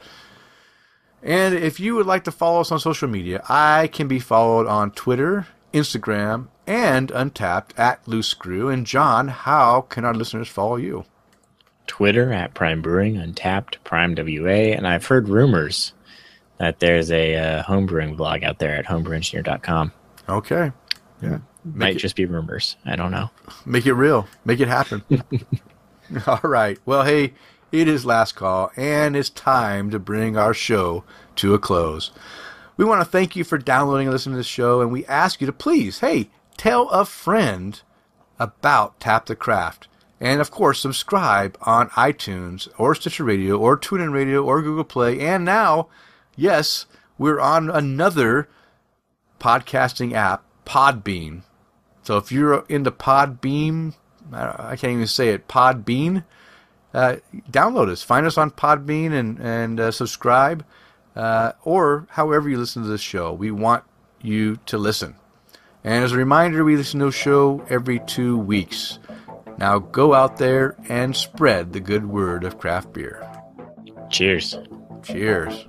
And if you would like to follow us on social media, I can be followed on Twitter, Instagram, and Untappd at Loose Screw. And John, how can our listeners follow you? Twitter at Prime Brewing, Untappd, Prime WA, and I've heard rumors that there's a uh, homebrewing blog out there at homebrewengineer.com. Okay. Yeah. Might it, just be rumors. I don't know. Make it real. Make it happen. All right. Well, hey, it is last call, and it's time to bring our show to a close. We want to thank you for downloading and listening to the show, and we ask you to please, hey, tell a friend about Tap the Craft. And of course, subscribe on iTunes or Stitcher Radio or TuneIn Radio or Google Play. And now, yes, we're on another podcasting app, Podbean. So if you're into Podbean, I can't even say it, Podbean, uh, download us. Find us on Podbean and, and uh, subscribe. Uh, or however you listen to this show. We want you to listen. And as a reminder, we listen to a show every two weeks. Now go out there and spread the good word of craft beer. Cheers. Cheers.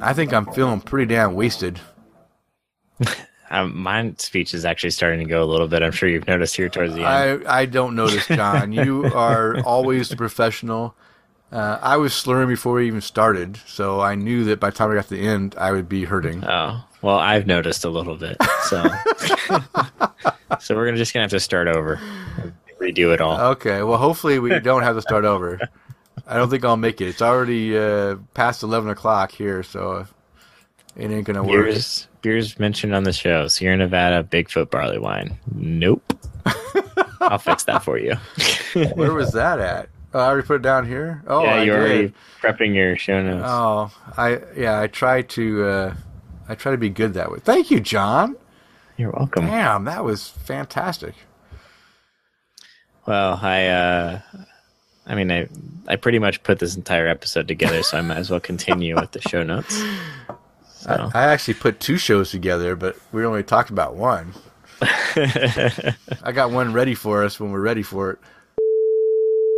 I think I'm feeling pretty damn wasted. Um, my speech is actually starting to go a little bit. I'm sure you've noticed here towards the end. I, I don't notice, John. you are always the professional. Uh, I was slurring before we even started, so I knew that by the time I got to the end, I would be hurting. Oh well, I've noticed a little bit. So, so we're gonna just gonna have to start over, redo it all. Okay. Well, hopefully we don't have to start over. I don't think I'll make it. It's already uh, past eleven o'clock here, so it ain't gonna work. Beers mentioned on the show: Sierra Nevada Bigfoot barley wine. Nope. I'll fix that for you. Where was that at? Oh, I already put it down here. Oh, yeah, you're already prepping your show notes. Oh, I yeah, I try to uh, I try to be good that way. Thank you, John. You're welcome. Damn, that was fantastic. Well, I, uh, I mean, I, I pretty much put this entire episode together, so I might as well continue with the show notes. So. I, I actually put two shows together, but we only talked about one. I got one ready for us when we're ready for it.